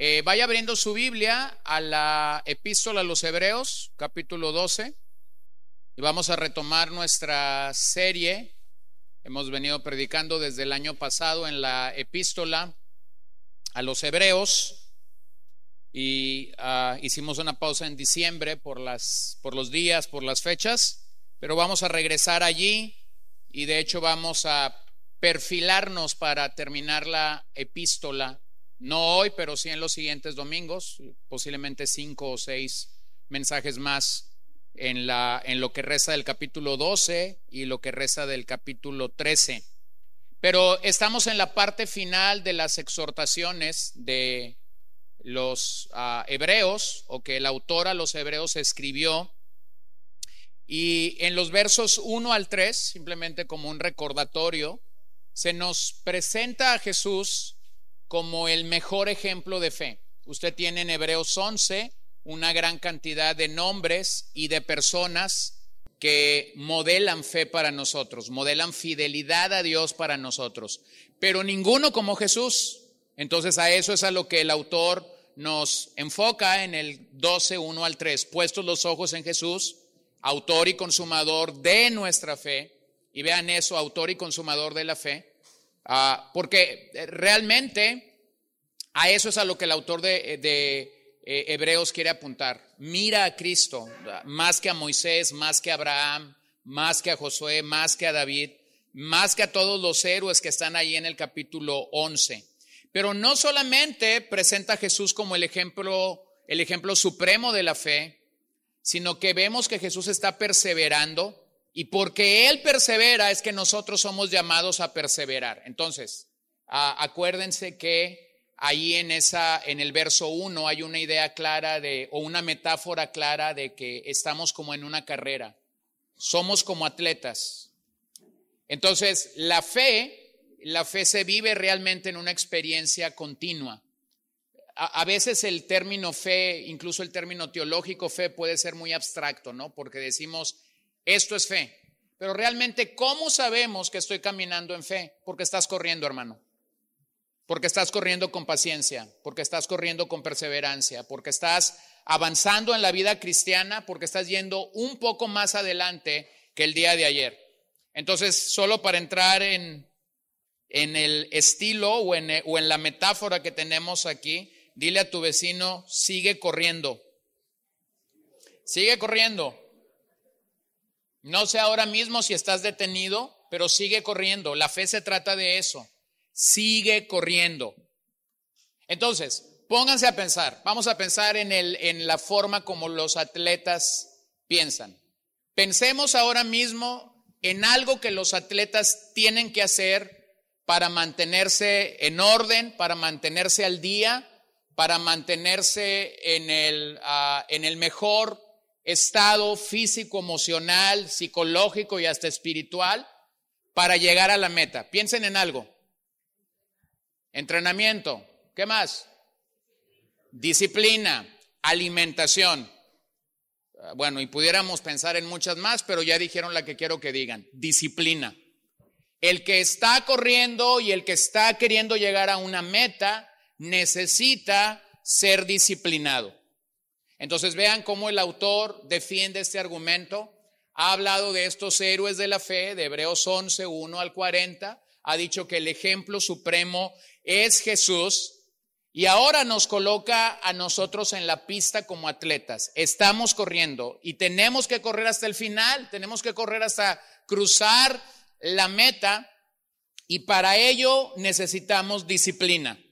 Eh, vaya abriendo su Biblia a la epístola a los Hebreos, capítulo 12, y vamos a retomar nuestra serie. Hemos venido predicando desde el año pasado en la epístola a los Hebreos y ah, hicimos una pausa en diciembre por, las, por los días, por las fechas, pero vamos a regresar allí y de hecho vamos a perfilarnos para terminar la epístola no hoy, pero sí en los siguientes domingos, posiblemente cinco o seis mensajes más en, la, en lo que resta del capítulo 12 y lo que resta del capítulo 13. Pero estamos en la parte final de las exhortaciones de los ah, hebreos, o que el autor a los hebreos escribió. Y en los versos 1 al 3, simplemente como un recordatorio, se nos presenta a Jesús como el mejor ejemplo de fe. Usted tiene en Hebreos 11 una gran cantidad de nombres y de personas que modelan fe para nosotros, modelan fidelidad a Dios para nosotros, pero ninguno como Jesús. Entonces a eso es a lo que el autor nos enfoca en el 12, 1 al 3, puestos los ojos en Jesús, autor y consumador de nuestra fe, y vean eso, autor y consumador de la fe, Ah, porque eh, realmente a eso es a lo que el autor de, eh, eh, Hebreos quiere apuntar. Mira a Cristo, más que a Moisés, más que a Abraham, más que a Josué, más que a David, más que a todos los héroes que están ahí en el capítulo 11. Pero no solamente presenta a Jesús como el ejemplo, el ejemplo supremo de la fe, sino que vemos que Jesús está perseverando y porque Él persevera es que nosotros somos llamados a perseverar. Entonces, acuérdense que ahí en esa, en el verso 1 hay una idea clara de, o una metáfora clara de que estamos como en una carrera. Somos como atletas. Entonces, la fe, la fe se vive realmente en una experiencia continua. A, a, veces el término fe, incluso el término teológico fe puede ser muy abstracto, ¿no? Porque decimos, esto es fe. Pero realmente, ¿cómo sabemos que estoy caminando en fe? Porque estás corriendo, hermano. Porque estás corriendo con paciencia, porque estás corriendo con perseverancia, porque estás avanzando en la vida cristiana, porque estás yendo un poco más adelante que el día de ayer. Entonces, solo para entrar en, en el estilo o en, o en la metáfora que tenemos aquí, dile a tu vecino, sigue corriendo. Sigue corriendo. No sé ahora mismo si estás detenido, pero sigue corriendo. La fe se trata de eso. Sigue corriendo. Entonces, pónganse a pensar. Vamos a pensar en, el, en la forma como los atletas piensan. Pensemos ahora mismo en algo que los atletas tienen que hacer para mantenerse en orden, para mantenerse al día, para mantenerse en el, uh, en el mejor estado físico, emocional, psicológico y hasta espiritual para llegar a la meta. Piensen en algo. Entrenamiento. ¿Qué más? Disciplina, alimentación. Ah, bueno, y pudiéramos pensar en muchas más, pero ya dijeron la que quiero que digan. Disciplina. El que está corriendo y el que está queriendo llegar a una meta necesita ser disciplinado. Entonces vean cómo el autor defiende este argumento. Ha hablado de estos héroes de la fe, de Hebreos 11, 1 al 40. Ha dicho que el ejemplo supremo es Jesús. Y ahora nos coloca a nosotros en la pista como atletas. Estamos corriendo y tenemos que correr hasta el final, tenemos que correr hasta cruzar la meta y para ello necesitamos disciplina.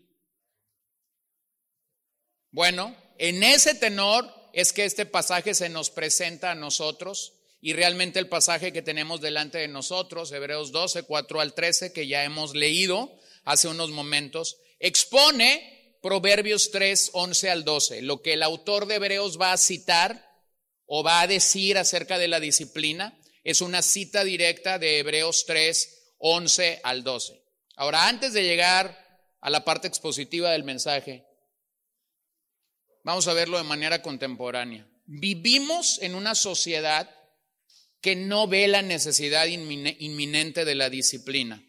Bueno, en ese tenor es que este pasaje se nos presenta a nosotros y realmente el pasaje que tenemos delante de nosotros, Hebreos 12, 4 al 13, que ya hemos leído hace unos momentos, expone Proverbios 3, 11 al 12, lo que el autor de Hebreos va a citar o va a decir acerca de la disciplina es una cita directa de Hebreos 3, 11 al 12. Ahora, antes de llegar a la parte expositiva del mensaje, Vamos a verlo de manera contemporánea. Vivimos en una sociedad que no ve la necesidad inminente de la disciplina.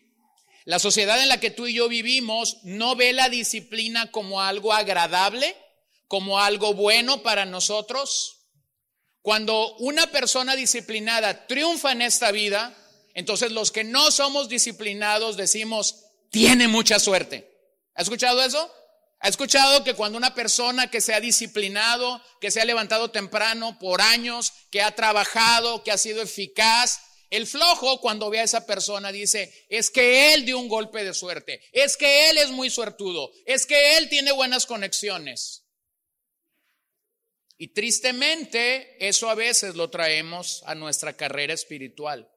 La sociedad en la que tú y yo vivimos no ve la disciplina como algo agradable, como algo bueno para nosotros. Cuando una persona disciplinada triunfa en esta vida, entonces los que no somos disciplinados decimos, tiene mucha suerte. ¿Ha escuchado eso? ¿Ha escuchado que cuando una persona que se ha disciplinado, que se ha levantado temprano por años, que ha trabajado, que ha sido eficaz, el flojo cuando ve a esa persona dice, es que él dio un golpe de suerte, es que él es muy suertudo, es que él tiene buenas conexiones. Y tristemente eso a veces lo traemos a nuestra carrera espiritual.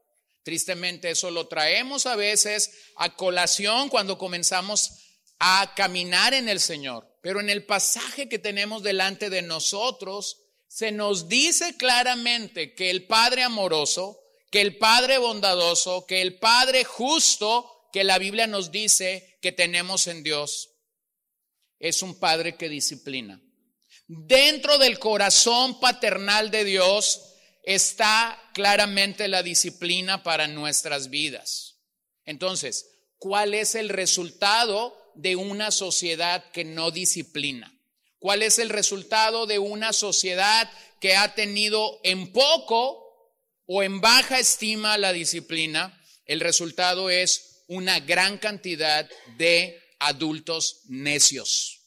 Tristemente eso lo traemos a veces a colación cuando comenzamos a caminar en el Señor. Pero en el pasaje que tenemos delante de nosotros, se nos dice claramente que el Padre amoroso, que el Padre bondadoso, que el Padre justo, que la Biblia nos dice que tenemos en Dios, es un Padre que disciplina. Dentro del corazón paternal de Dios está claramente la disciplina para nuestras vidas. Entonces, ¿cuál es el resultado de una sociedad que no disciplina? ¿Cuál es el resultado de una sociedad que ha tenido en poco o en baja estima la disciplina? El resultado es una gran cantidad de adultos necios.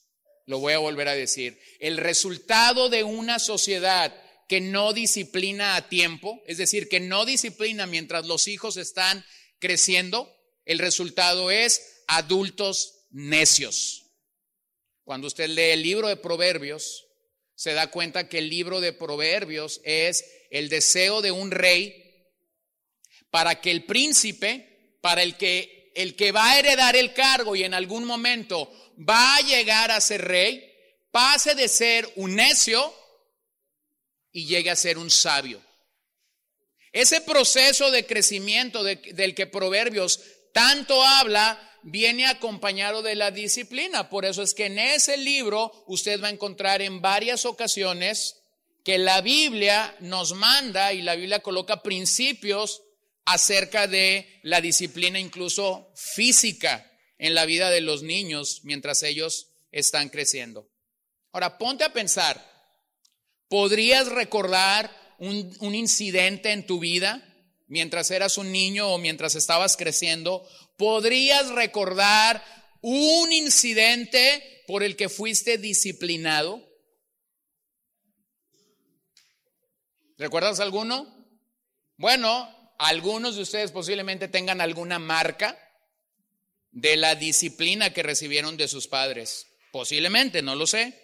Lo voy a volver a decir. El resultado de una sociedad que no disciplina a tiempo, es decir, que no disciplina mientras los hijos están creciendo, el resultado es adultos necios. Cuando usted lee el libro de Proverbios, se da cuenta que el libro de Proverbios es el deseo de un rey para que el príncipe, para el que el que va a heredar el cargo y en algún momento va a llegar a ser rey, pase de ser un necio y llegue a ser un sabio. Ese proceso de crecimiento del que Proverbios tanto habla viene acompañado de la disciplina. Por eso es que en ese libro usted va a encontrar en varias ocasiones que la Biblia nos manda y la Biblia coloca principios acerca de la disciplina incluso física en la vida de los niños mientras ellos están creciendo. Ahora, ponte a pensar, ¿podrías recordar un, incidente en tu vida mientras eras un niño o mientras estabas creciendo ¿Podrías recordar un incidente por el que fuiste disciplinado? ¿Recuerdas alguno? Bueno, algunos de ustedes posiblemente tengan alguna marca de la disciplina que recibieron de sus padres. Posiblemente, no lo sé.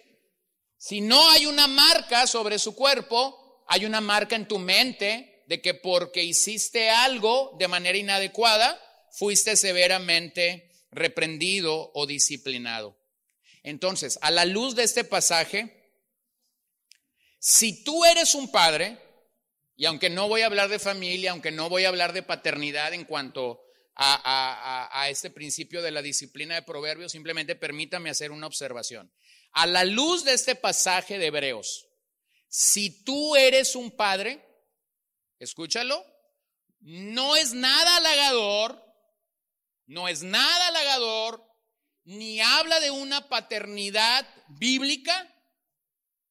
Si no hay una marca sobre su cuerpo, hay una marca en tu mente de que porque hiciste algo de manera inadecuada, fuiste severamente reprendido o disciplinado. Entonces, a la luz de este pasaje, si tú eres un padre, y aunque no voy a hablar de familia, aunque no voy a hablar de paternidad en cuanto a, este principio de la disciplina de proverbios, simplemente permítame hacer una observación. A la luz de este pasaje de Hebreos, si tú eres un padre, escúchalo, no es nada halagador no es nada halagador, ni habla de una paternidad bíblica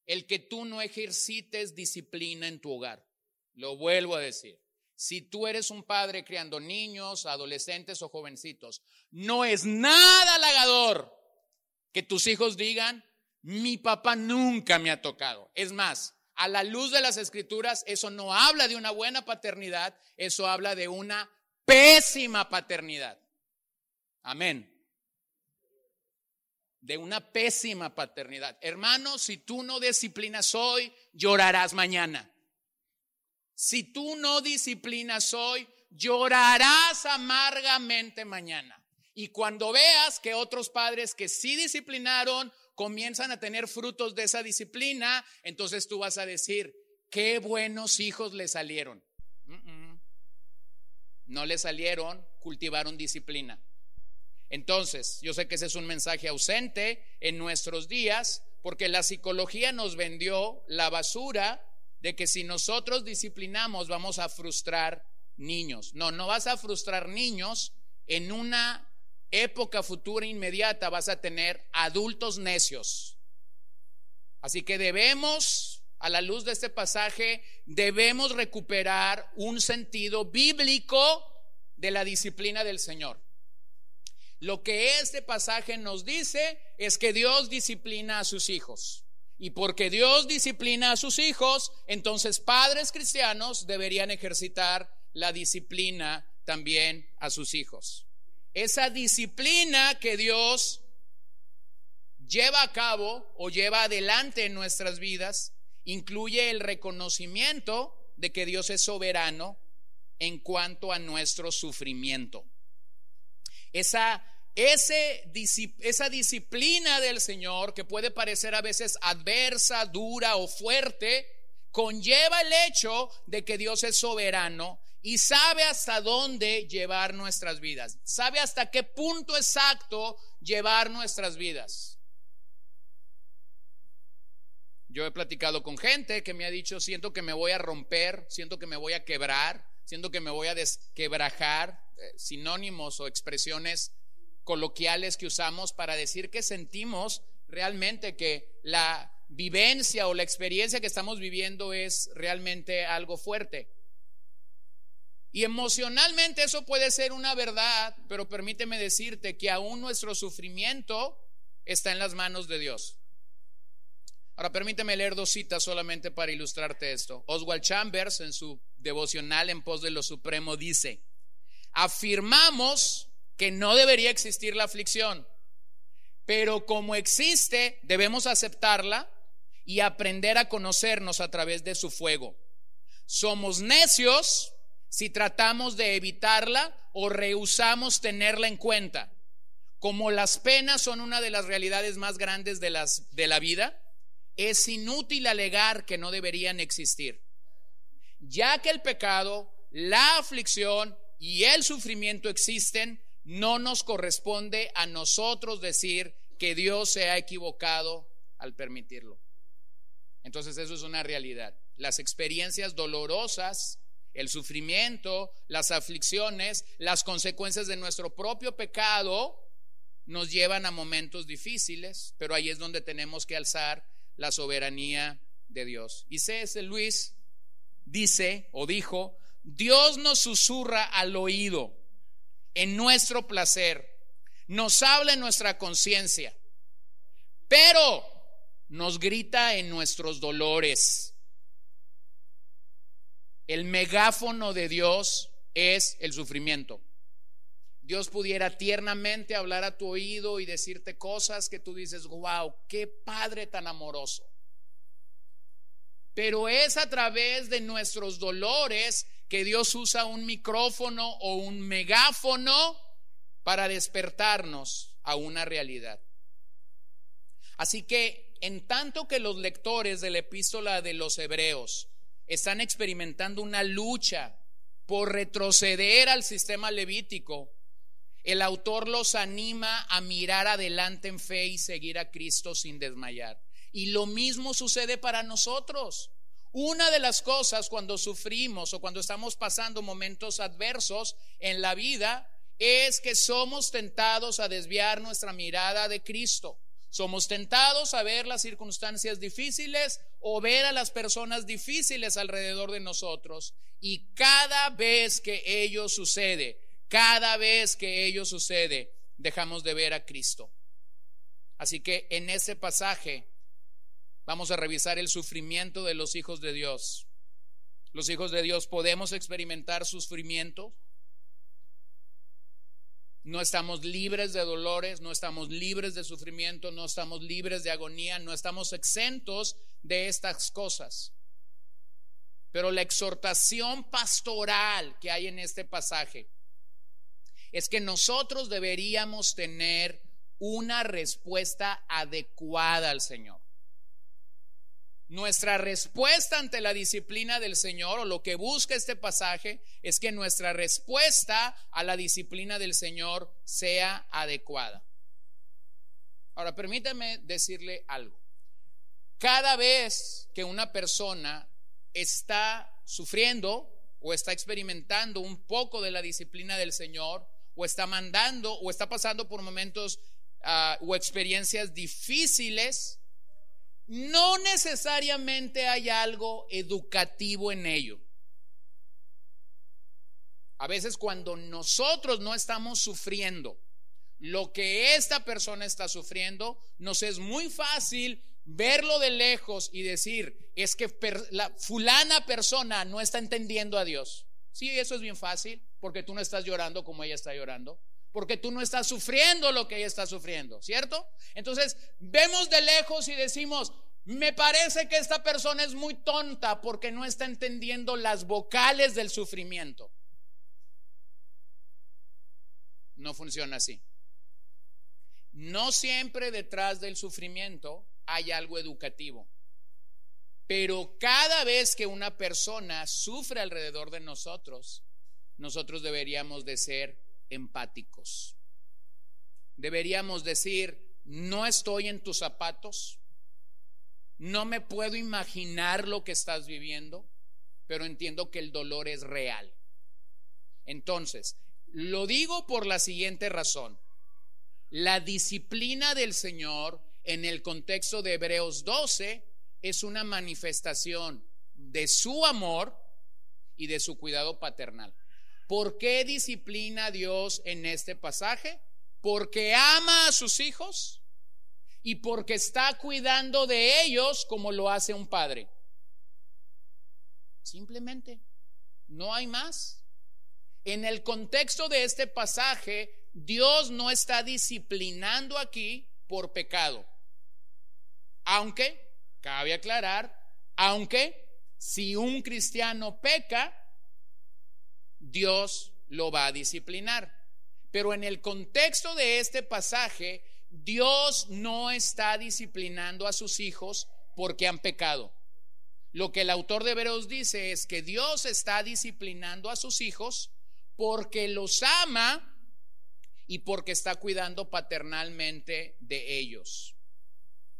el que tú no ejercites disciplina en tu hogar. Lo vuelvo a decir. Si tú eres un padre criando niños, adolescentes o jovencitos, no es nada halagador que tus hijos digan, mi papá nunca me ha tocado. Es más, a la luz de las escrituras, eso no habla de una buena paternidad, eso habla de una pésima paternidad. Amén. De una pésima paternidad. Hermano, si tú no disciplinas hoy, llorarás mañana. Si tú no disciplinas hoy, llorarás amargamente mañana. Y cuando veas que otros padres que sí disciplinaron comienzan a tener frutos de esa disciplina, entonces tú vas a decir, qué buenos hijos le salieron. No le salieron, cultivaron disciplina. Entonces, yo sé que ese es un mensaje ausente en nuestros días, porque la psicología nos vendió la basura de que si nosotros disciplinamos vamos a frustrar niños. No, no vas a frustrar niños en una época futura inmediata vas a tener adultos necios. Así que debemos, a la luz de este pasaje, debemos recuperar un sentido bíblico de la disciplina del Señor. Lo que este pasaje nos dice es que Dios disciplina a sus hijos. Y porque Dios disciplina a sus hijos, entonces padres cristianos deberían ejercitar la disciplina también a sus hijos. Esa disciplina que Dios lleva a cabo o lleva adelante en nuestras vidas incluye el reconocimiento de que Dios es soberano en cuanto a nuestro sufrimiento. Esa, esa disciplina del Señor, que puede parecer a veces adversa, dura o fuerte, conlleva el hecho de que Dios es soberano y sabe hasta dónde llevar nuestras vidas, sabe hasta qué punto exacto llevar nuestras vidas. Yo he platicado con gente que me ha dicho, siento que me voy a romper, siento que me voy a quebrar, siento que me voy a desquebrajar, eh, sinónimos o expresiones coloquiales que usamos para decir que sentimos realmente que la vivencia o la experiencia que estamos viviendo es realmente algo fuerte. Y emocionalmente eso puede ser una verdad, pero permíteme decirte que aún nuestro sufrimiento está en las manos de Dios. Ahora permíteme leer dos citas solamente para ilustrarte esto. Oswald Chambers en su devocional en pos de lo supremo dice, afirmamos que no debería existir la aflicción, pero como existe debemos aceptarla y aprender a conocernos a través de su fuego. Somos necios si tratamos de evitarla o rehusamos tenerla en cuenta. Como las penas son una de las realidades más grandes de, de la vida, es inútil alegar que no deberían existir, ya que el pecado, la aflicción y el sufrimiento existen, no nos corresponde a nosotros decir que Dios se ha equivocado al permitirlo. Entonces eso es una realidad. Las experiencias dolorosas, el sufrimiento, las aflicciones, las consecuencias de nuestro propio pecado nos llevan a momentos difíciles, pero ahí es donde tenemos que alzar la soberanía de Dios. Y C.S. Luis dice o dijo, Dios nos susurra al oído en nuestro placer, nos habla en nuestra conciencia, pero nos grita en nuestros dolores. El megáfono de Dios es el sufrimiento. Dios pudiera tiernamente hablar a tu oído y decirte cosas que tú dices, wow, qué padre tan amoroso. Pero es a través de nuestros dolores que Dios usa un micrófono o un megáfono para despertarnos a una realidad. Así que en tanto que los lectores de la epístola de los hebreos están experimentando una lucha por retroceder al sistema levítico, el autor los anima a mirar adelante en fe y seguir a Cristo sin desmayar. Y lo mismo sucede para nosotros. Una de las cosas cuando sufrimos o cuando estamos pasando momentos adversos en la vida es que somos tentados a desviar nuestra mirada de Cristo. Somos tentados a ver las circunstancias difíciles o ver a las personas difíciles alrededor de nosotros. Y cada vez que ello sucede, cada vez que ello sucede, dejamos de ver a Cristo. Así que en ese pasaje vamos a revisar el sufrimiento de los hijos de Dios. Los hijos de Dios podemos experimentar sufrimiento. No estamos libres de dolores, no estamos libres de sufrimiento, no estamos libres de agonía, no estamos exentos de estas cosas. Pero la exhortación pastoral que hay en este pasaje es que nosotros deberíamos tener una respuesta adecuada al Señor. Nuestra respuesta ante la disciplina del Señor o lo que busca este pasaje es que nuestra respuesta a la disciplina del Señor sea adecuada. Ahora, permítame decirle algo. Cada vez que una persona está sufriendo o está experimentando un poco de la disciplina del Señor, o está mandando o está pasando por momentos ah, o experiencias difíciles, no necesariamente hay algo educativo en ello. A veces cuando nosotros no estamos sufriendo lo que esta persona está sufriendo, nos es muy fácil verlo de lejos y decir, es que la fulana persona no está entendiendo a Dios. Sí, eso es bien fácil, porque tú no estás llorando como ella está llorando, porque tú no estás sufriendo lo que ella está sufriendo, ¿cierto? Entonces, vemos de lejos y decimos, me parece que esta persona es muy tonta porque no está entendiendo las vocales del sufrimiento. No funciona así. No siempre detrás del sufrimiento hay algo educativo. Pero cada vez que una persona sufre alrededor de nosotros, nosotros deberíamos de ser empáticos. Deberíamos decir, no estoy en tus zapatos, no me puedo imaginar lo que estás viviendo, pero entiendo que el dolor es real. Entonces, lo digo por la siguiente razón. La disciplina del Señor en el contexto de Hebreos 12 es una manifestación de su amor y de su cuidado paternal. ¿Por qué disciplina a Dios en este pasaje? Porque ama a sus hijos y porque está cuidando de ellos como lo hace un padre. Simplemente, no hay más. En el contexto de este pasaje, Dios no está disciplinando aquí por pecado. Aunque, cabe aclarar, aunque si un cristiano peca, Dios lo va a disciplinar. Pero en el contexto de este pasaje, Dios no está disciplinando a sus hijos porque han pecado. Lo que el autor de Hebreos dice es que Dios está disciplinando a sus hijos porque los ama y porque está cuidando paternalmente de ellos.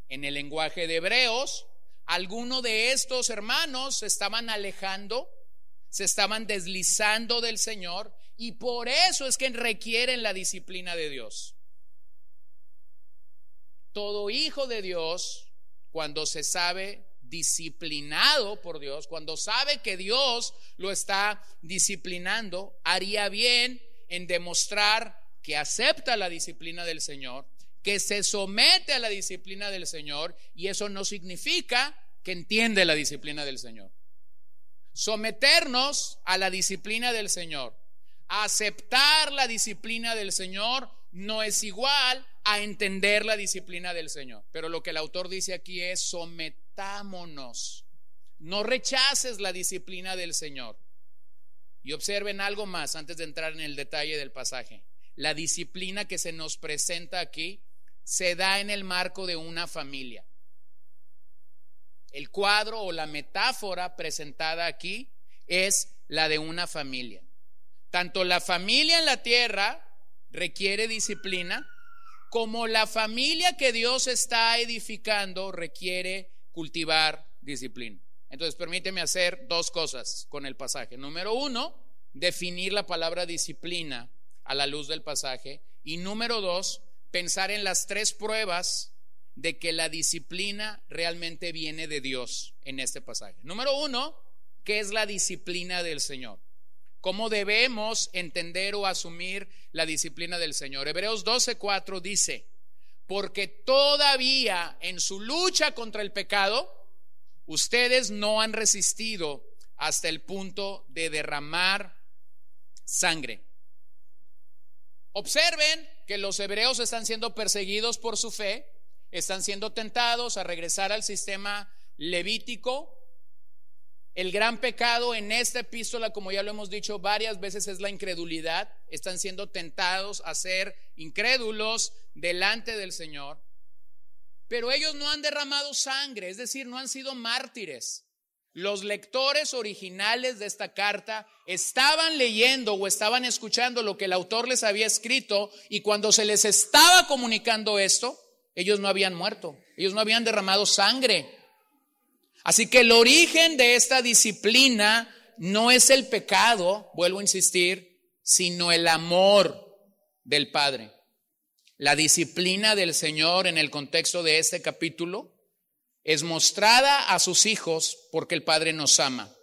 En el lenguaje de Hebreos, algunos de estos hermanos se estaban alejando, se estaban deslizando del Señor y por eso es que requieren la disciplina de Dios. Todo hijo de Dios, cuando se sabe disciplinado por Dios, cuando sabe que Dios lo está disciplinando, haría bien en demostrar que acepta la disciplina del Señor, que se somete a la disciplina del Señor, y eso no significa que entiende la disciplina del Señor. Someternos a la disciplina del Señor, aceptar la disciplina del Señor, no es igual a entender la disciplina del Señor. Pero lo que el autor dice aquí es sometámonos. No rechaces la disciplina del Señor. Y observen algo más antes de entrar en el detalle del pasaje la disciplina que se nos presenta aquí se da en el marco de una familia. El cuadro o la metáfora presentada aquí es la de una familia. Tanto la familia en la tierra requiere disciplina, como la familia que Dios está edificando requiere cultivar disciplina. Entonces, permíteme hacer dos cosas con el pasaje. Número uno, definir la palabra disciplina a la luz del pasaje. Y número dos, pensar en las tres pruebas de que la disciplina realmente viene de Dios en este pasaje. Número uno, ¿qué es la disciplina del Señor? ¿Cómo debemos entender o asumir la disciplina del Señor? Hebreos 12:4 dice, porque todavía en su lucha contra el pecado, ustedes no han resistido hasta el punto de derramar sangre. Observen que los hebreos están siendo perseguidos por su fe, están siendo tentados a regresar al sistema levítico. El gran pecado en esta epístola, como ya lo hemos dicho varias veces, es la incredulidad. Están siendo tentados a ser incrédulos delante del Señor. Pero ellos no han derramado sangre, es decir, no han sido mártires. Los lectores originales de esta carta estaban leyendo o estaban escuchando lo que el autor les había escrito y cuando se les estaba comunicando esto, ellos no habían muerto, ellos no habían derramado sangre. Así que el origen de esta disciplina no es el pecado, vuelvo a insistir, sino el amor. del Padre. La disciplina del Señor en el contexto de este capítulo es mostrada a sus hijos porque el Padre nos ama.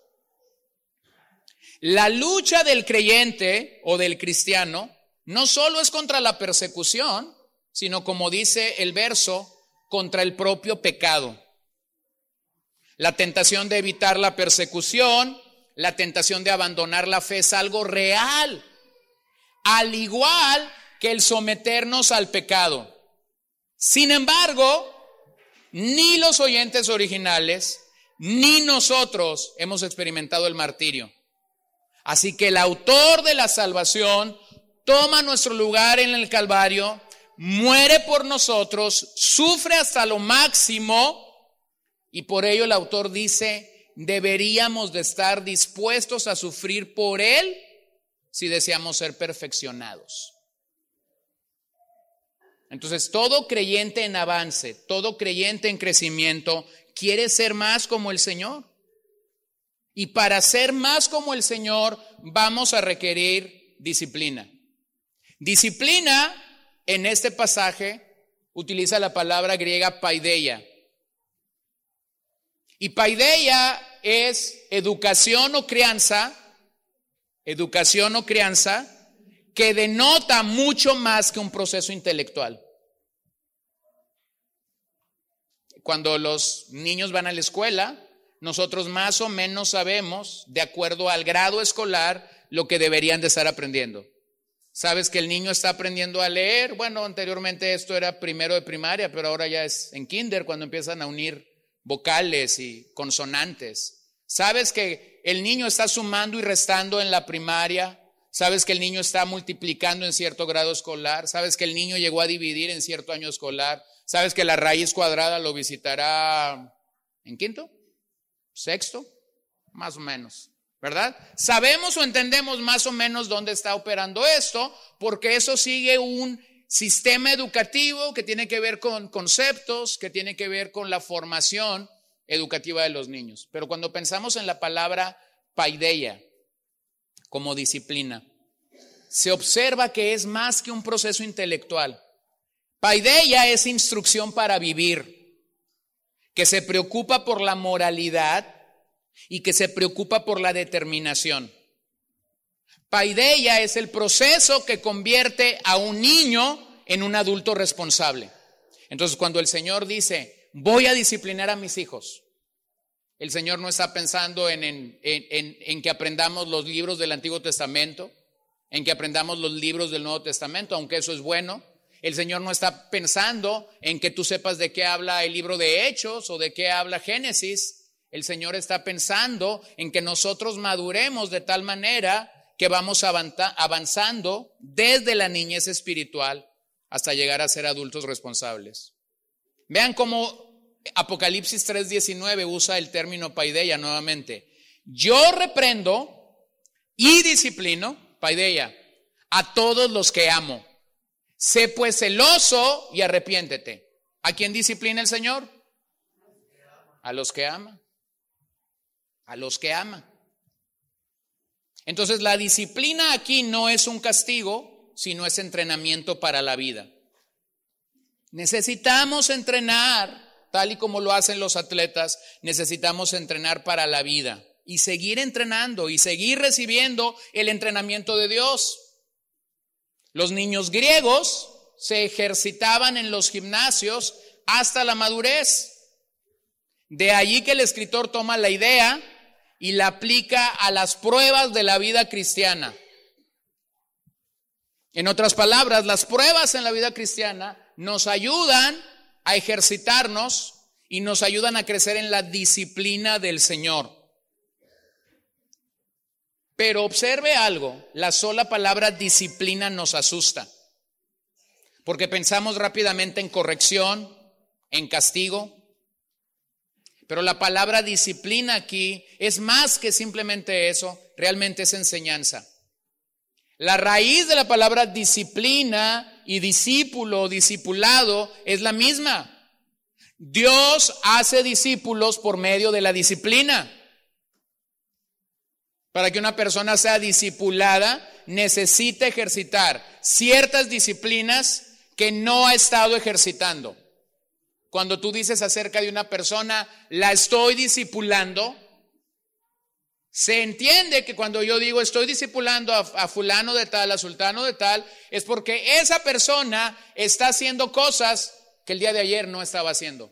La lucha del creyente o del cristiano no solo es contra la persecución, sino como dice el verso, contra el propio pecado. La tentación de evitar la persecución, la tentación de abandonar la fe es algo real, al igual que el someternos al pecado. Sin embargo, ni los oyentes originales, ni nosotros hemos experimentado el martirio. Así que el autor de la salvación toma nuestro lugar en el Calvario, muere por nosotros, sufre hasta lo máximo y por ello el autor dice, deberíamos de estar dispuestos a sufrir por Él si deseamos ser perfeccionados. Entonces, todo creyente en avance, todo creyente en crecimiento, quiere ser más como el Señor. Y para ser más como el Señor, vamos a requerir disciplina. Disciplina, en este pasaje, utiliza la palabra griega paideia. Y paideia es educación o crianza, educación o crianza que denota mucho más que un proceso intelectual. Cuando los niños van a la escuela, nosotros más o menos sabemos, de acuerdo al grado escolar, lo que deberían de estar aprendiendo. Sabes que el niño está aprendiendo a leer. Bueno, anteriormente esto era primero de primaria, pero ahora ya es en kinder cuando empiezan a unir vocales y consonantes. Sabes que el niño está sumando y restando en la primaria. Sabes que el niño está multiplicando en cierto grado escolar. Sabes que el niño llegó a dividir en cierto año escolar. Sabes que la raíz cuadrada lo visitará en quinto, sexto, más o menos. ¿Verdad? Sabemos o entendemos más o menos dónde está operando esto, porque eso sigue un sistema educativo que tiene que ver con conceptos, que tiene que ver con la formación educativa de los niños. Pero cuando pensamos en la palabra paideia como disciplina, se observa que es más que un proceso intelectual. Paideia es instrucción para vivir, que se preocupa por la moralidad y que se preocupa por la determinación. Paideia es el proceso que convierte a un niño en un adulto responsable. Entonces, cuando el Señor dice, voy a disciplinar a mis hijos, el Señor no está pensando en, en, en, que aprendamos los libros del Antiguo Testamento, en que aprendamos los libros del Nuevo Testamento, aunque eso es bueno. El Señor no está pensando en que tú sepas de qué habla el libro de Hechos o de qué habla Génesis. El Señor está pensando en que nosotros maduremos de tal manera que vamos avanzando desde la niñez espiritual hasta llegar a ser adultos responsables. Vean cómo Apocalipsis 3:19 usa el término paideia nuevamente. Yo reprendo y disciplino, paideia, a todos los que amo. Sé pues celoso y arrepiéntete. ¿A quién disciplina el Señor? A los que ama a los que ama. Entonces la disciplina aquí no es un castigo, sino es entrenamiento para la vida. Necesitamos entrenar, tal y como lo hacen los atletas, necesitamos entrenar para la vida y seguir entrenando y seguir recibiendo el entrenamiento de Dios. Los niños griegos se ejercitaban en los gimnasios hasta la madurez. De allí que el escritor toma la idea y la aplica a las pruebas de la vida cristiana. En otras palabras, las pruebas en la vida cristiana nos ayudan a ejercitarnos y nos ayudan a crecer en la disciplina del Señor. Pero observe algo, la sola palabra disciplina nos asusta, porque pensamos rápidamente en corrección, en castigo, pero la palabra disciplina aquí es más que simplemente eso, realmente es enseñanza. La raíz de la palabra disciplina y discípulo, discipulado, es la misma. Dios hace discípulos por medio de la disciplina. Para que una persona sea discipulada, necesita ejercitar ciertas disciplinas que no ha estado ejercitando. Cuando tú dices acerca de una persona, la estoy discipulando, se entiende que cuando yo digo estoy discipulando a, fulano de tal, a sultano de tal, es porque esa persona está haciendo cosas que el día de ayer no estaba haciendo.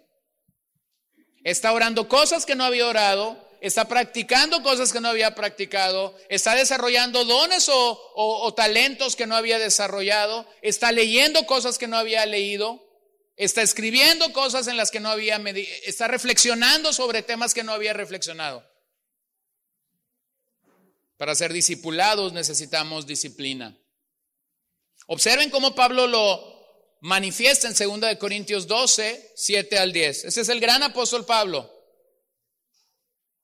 Está orando cosas que no había orado, está practicando cosas que no había practicado, está desarrollando dones o, talentos que no había desarrollado, está leyendo cosas que no había leído, está escribiendo cosas en las que no había, está reflexionando sobre temas que no había reflexionado. Para ser discipulados necesitamos disciplina. Observen cómo Pablo lo manifiesta en 2 Corintios 12, 7 al 10. Ese es el gran apóstol Pablo.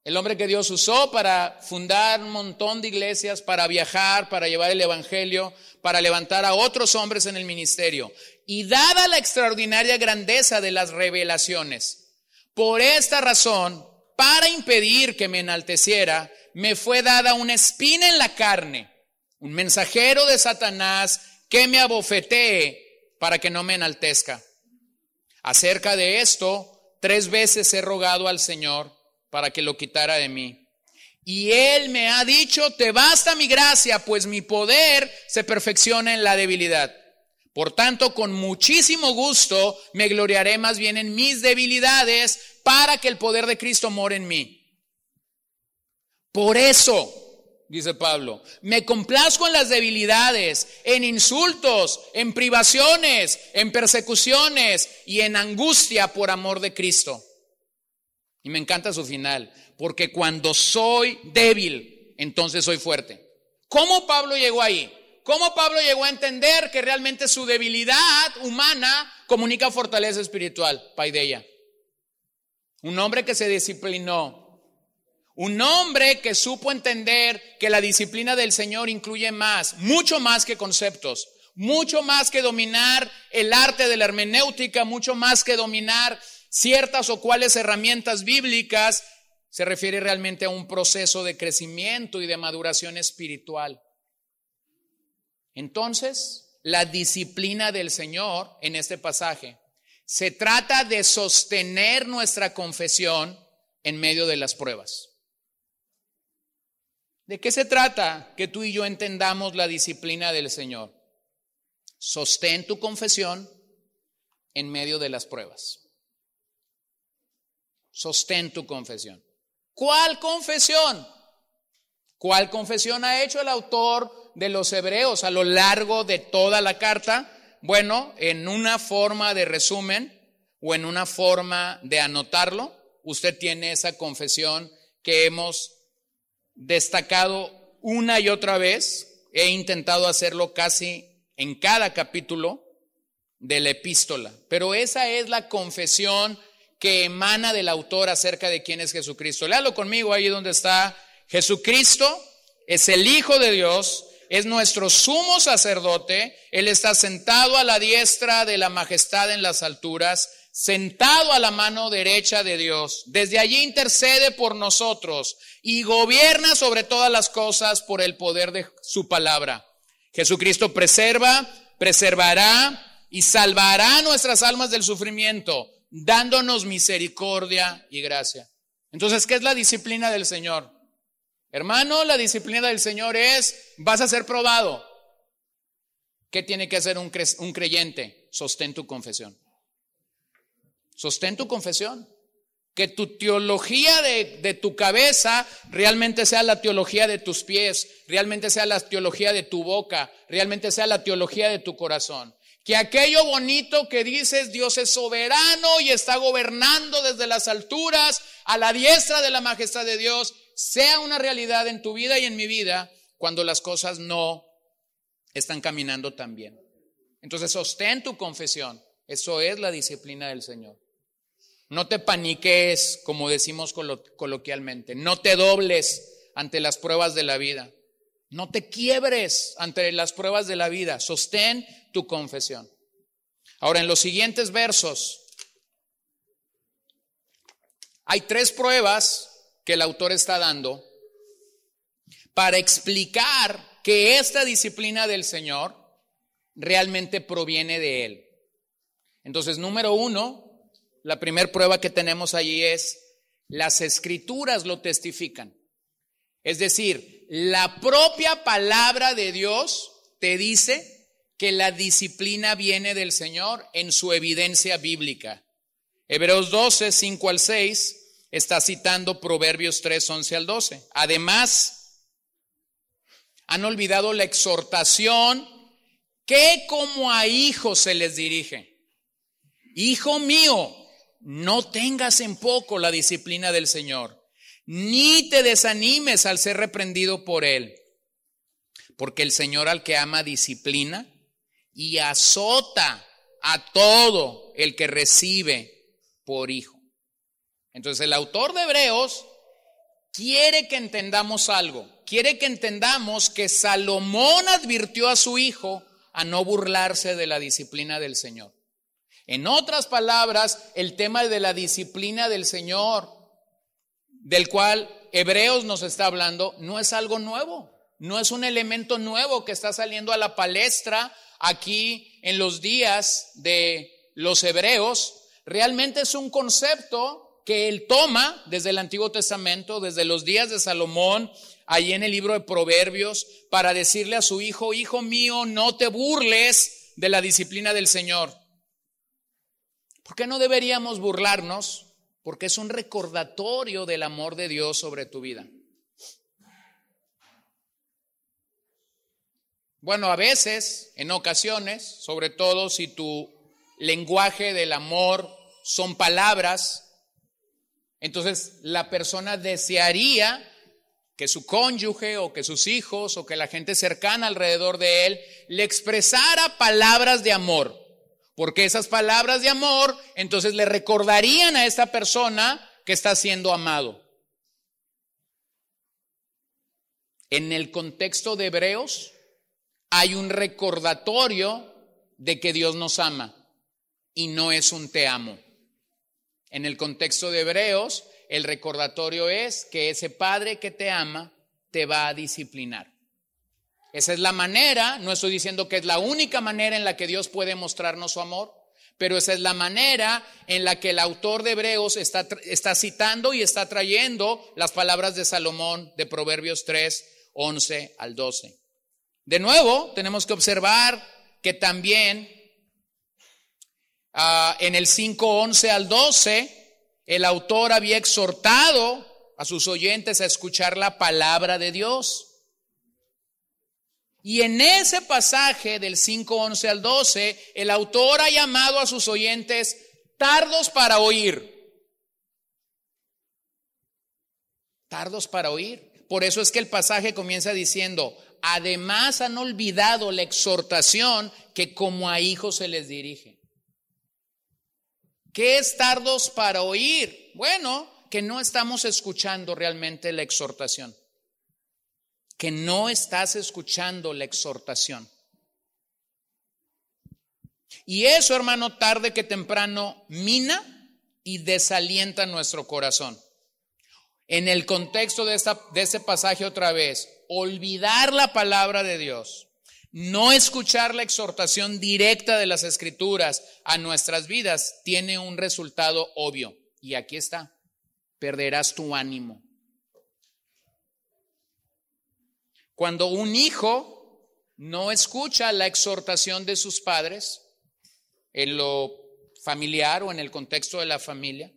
El hombre que Dios usó para fundar un montón de iglesias, para viajar, para llevar el Evangelio, para levantar a otros hombres en el ministerio. Y dada la extraordinaria grandeza de las revelaciones, por esta razón, para impedir que me enalteciera, me fue dada una espina en la carne, un mensajero de Satanás que me abofetee para que no me enaltezca. Acerca de esto, tres veces he rogado al Señor para que lo quitara de mí. Y él me ha dicho, te basta mi gracia, pues mi poder se perfecciona en la debilidad. Por tanto, con muchísimo gusto me gloriaré más bien en mis debilidades para que el poder de Cristo more en mí. Por eso, dice Pablo, me complazco en las debilidades, en insultos, en privaciones, en persecuciones y en angustia por amor de Cristo. Y me encanta su final, porque cuando soy débil, entonces soy fuerte. ¿Cómo Pablo llegó ahí? ¿Cómo Pablo llegó a entender que realmente su debilidad humana comunica fortaleza espiritual? Paideia. Un hombre que se disciplinó. Un hombre que supo entender que la disciplina del Señor incluye más, mucho más que conceptos, mucho más que dominar el arte de la hermenéutica, mucho más que dominar ciertas o cuáles herramientas bíblicas, se refiere realmente a un proceso de crecimiento y de maduración espiritual. Entonces, la disciplina del Señor en este pasaje se trata de sostener nuestra confesión en medio de las pruebas. ¿De qué se trata que tú y yo entendamos la disciplina del Señor? Sostén tu confesión en medio de las pruebas. Sostén tu confesión. ¿Cuál confesión? ¿Cuál confesión ha hecho el autor de los Hebreos a lo largo de toda la carta? Bueno, en una forma de resumen o en una forma de anotarlo, usted tiene esa confesión que hemos destacado una y otra vez. He intentado hacerlo casi en cada capítulo de la epístola, pero esa es la confesión que emana del autor acerca de quién es Jesucristo. Léalo conmigo ahí donde está. Jesucristo es el Hijo de Dios, es nuestro sumo sacerdote, Él está sentado a la diestra de la majestad en las alturas, sentado a la mano derecha de Dios. Desde allí intercede por nosotros y gobierna sobre todas las cosas por el poder de su palabra. Jesucristo preserva, preservará y salvará nuestras almas del sufrimiento dándonos misericordia y gracia. Entonces, ¿qué es la disciplina del Señor? Hermano, la disciplina del Señor es, vas a ser probado. ¿Qué tiene que hacer un, creyente? Sostén tu confesión. Sostén tu confesión. Que tu teología de, de, tu cabeza realmente sea la teología de tus pies, realmente sea la teología de tu boca, realmente sea la teología de tu corazón. Que aquello bonito que dices, Dios es soberano y está gobernando desde las alturas a la diestra de la majestad de Dios, sea una realidad en tu vida y en mi vida cuando las cosas no están caminando tan bien. Entonces sostén tu confesión. Eso es la disciplina del Señor. No te paniques, como decimos coloquialmente. No te dobles ante las pruebas de la vida. No te quiebres ante las pruebas de la vida. Sostén tu confesión. Ahora, en los siguientes versos, hay tres pruebas que el autor está dando para explicar que esta disciplina del Señor realmente proviene de Él. Entonces, número uno, la primera prueba que tenemos allí es, las escrituras lo testifican. Es decir, la propia palabra de Dios te dice que la disciplina viene del Señor en su evidencia bíblica. Hebreos 12, 5 al 6 está citando Proverbios 3, 11 al 12. Además, han olvidado la exhortación que como a hijos se les dirige. Hijo mío, no tengas en poco la disciplina del Señor, ni te desanimes al ser reprendido por Él, porque el Señor al que ama disciplina y azota a todo el que recibe por hijo. Entonces el autor de Hebreos quiere que entendamos algo, quiere que entendamos que Salomón advirtió a su hijo a no burlarse de la disciplina del Señor. En otras palabras, el tema de la disciplina del Señor, del cual Hebreos nos está hablando, no es algo nuevo, no es un elemento nuevo que está saliendo a la palestra aquí en los días de los Hebreos. Realmente es un concepto que él toma desde el Antiguo Testamento, desde los días de Salomón, ahí en el libro de Proverbios, para decirle a su hijo, hijo mío, no te burles de la disciplina del Señor. ¿Por qué no deberíamos burlarnos? Porque es un recordatorio del amor de Dios sobre tu vida. Bueno, a veces, en ocasiones, sobre todo si tu lenguaje del amor son palabras, entonces la persona desearía que su cónyuge o que sus hijos o que la gente cercana alrededor de él le expresara palabras de amor. Porque esas palabras de amor entonces le recordarían a esta persona que está siendo amado. En el contexto de Hebreos hay un recordatorio de que Dios nos ama y no es un te amo. En el contexto de Hebreos, el recordatorio es que ese Padre que te ama te va a disciplinar. Esa es la manera, no estoy diciendo que es la única manera en la que Dios puede mostrarnos su amor, pero esa es la manera en la que el autor de Hebreos está, está citando y está trayendo las palabras de Salomón de Proverbios 3, 11 al 12. De nuevo, tenemos que observar que también ah, en el 5, 11 al 12, el autor había exhortado a sus oyentes a escuchar la palabra de Dios. Y en ese pasaje del 5.11 al 12, el autor ha llamado a sus oyentes tardos para oír. Tardos para oír. Por eso es que el pasaje comienza diciendo, además han olvidado la exhortación que como a hijos se les dirige. ¿Qué es tardos para oír? Bueno, que no estamos escuchando realmente la exhortación que no estás escuchando la exhortación. Y eso, hermano, tarde que temprano mina y desalienta nuestro corazón. En el contexto de, esta, de este pasaje otra vez, olvidar la palabra de Dios, no escuchar la exhortación directa de las escrituras a nuestras vidas tiene un resultado obvio. Y aquí está, perderás tu ánimo. Cuando un hijo no escucha la exhortación de sus padres en lo familiar o en el contexto de la familia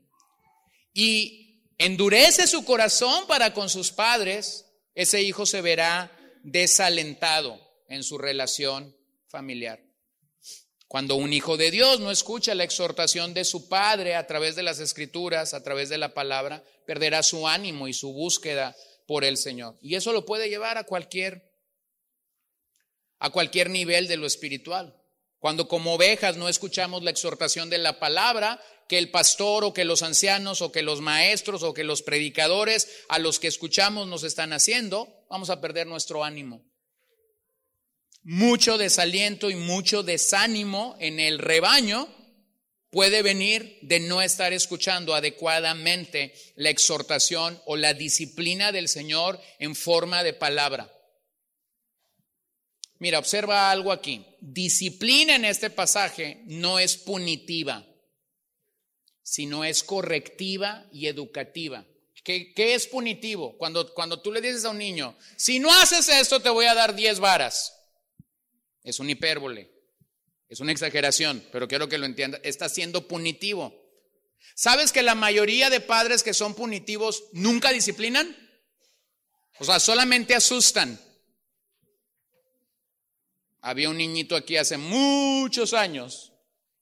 y endurece su corazón para con sus padres, ese hijo se verá desalentado en su relación familiar. Cuando un hijo de Dios no escucha la exhortación de su padre a través de las escrituras, a través de la palabra, perderá su ánimo y su búsqueda por el Señor. Y eso lo puede llevar a cualquier a cualquier nivel de lo espiritual. Cuando como ovejas no escuchamos la exhortación de la palabra, que el pastor o que los ancianos o que los maestros o que los predicadores a los que escuchamos nos están haciendo, vamos a perder nuestro ánimo. Mucho desaliento y mucho desánimo en el rebaño puede venir de no estar escuchando adecuadamente la exhortación o la disciplina del Señor en forma de palabra. Mira, observa algo aquí. Disciplina en este pasaje no es punitiva, sino es correctiva y educativa. ¿Qué, es punitivo? Cuando, cuando tú le dices a un niño, si no haces esto te voy a dar 10 varas. Es un hipérbole, es una exageración, pero quiero que lo entienda. Está siendo punitivo. ¿Sabes que la mayoría de padres que son punitivos nunca disciplinan? O sea, solamente asustan. Había un niñito aquí hace muchos años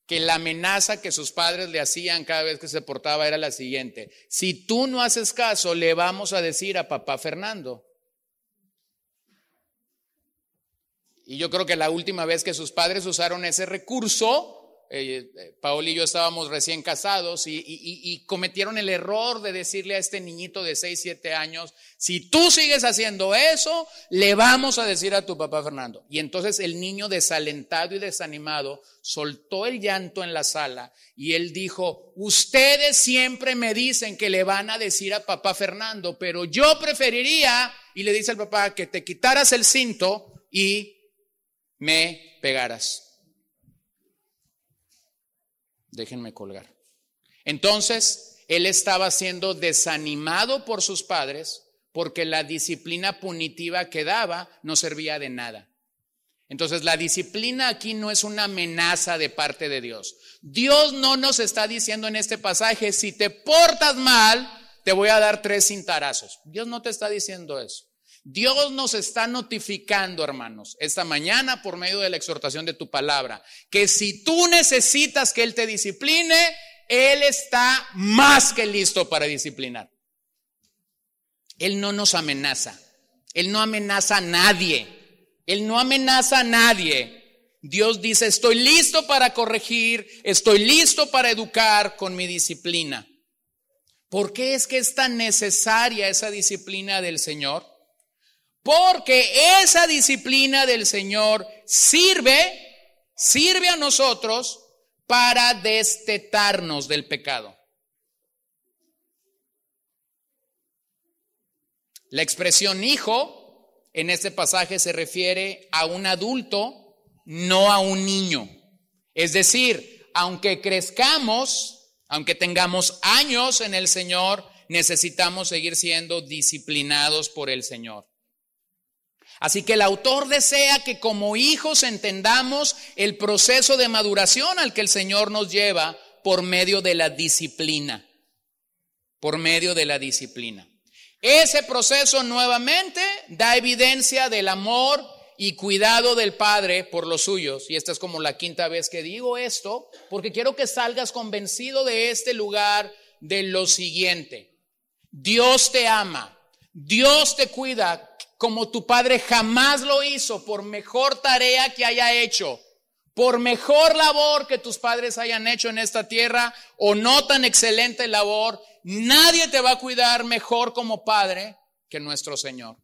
que la amenaza que sus padres le hacían cada vez que se portaba era la siguiente. Si tú no haces caso, le vamos a decir a papá Fernando. Y yo creo que la última vez que sus padres usaron ese recurso, eh, eh, Paola y yo estábamos recién casados y, cometieron el error de decirle a este niñito de 6, 7 años, si tú sigues haciendo eso, le vamos a decir a tu papá Fernando. Y entonces el niño desalentado y desanimado soltó el llanto en la sala y él dijo, ustedes siempre me dicen que le van a decir a papá Fernando, pero yo preferiría, y le dice al papá, que te quitaras el cinto y me pegaras déjenme colgar. Entonces, él estaba siendo desanimado por sus padres porque la disciplina punitiva que daba no servía de nada. Entonces, la disciplina aquí no es una amenaza de parte de Dios. Dios no nos está diciendo en este pasaje, si te portas mal, te voy a dar tres cintarazos. Dios no te está diciendo eso. Dios nos está notificando, hermanos, esta mañana por medio de la exhortación de tu palabra, que si tú necesitas que Él te discipline, Él está más que listo para disciplinar. Él no nos amenaza. Él no amenaza a nadie. Él no amenaza a nadie. Dios dice, estoy listo para corregir, estoy listo para educar con mi disciplina. ¿Por qué es que es tan necesaria esa disciplina del Señor? Porque esa disciplina del Señor sirve, sirve a nosotros para destetarnos del pecado. La expresión hijo en este pasaje se refiere a un adulto, no a un niño. Es decir, aunque crezcamos, aunque tengamos años en el Señor, necesitamos seguir siendo disciplinados por el Señor. Así que el autor desea que como hijos entendamos el proceso de maduración al que el Señor nos lleva por medio de la disciplina. Por medio de la disciplina. Ese proceso nuevamente da evidencia del amor y cuidado del Padre por los suyos. Y esta es como la quinta vez que digo esto, porque quiero que salgas convencido de este lugar de lo siguiente. Dios te ama, Dios te cuida como tu padre jamás lo hizo, por mejor tarea que haya hecho, por mejor labor que tus padres hayan hecho en esta tierra o no tan excelente labor, nadie te va a cuidar mejor como padre que nuestro Señor.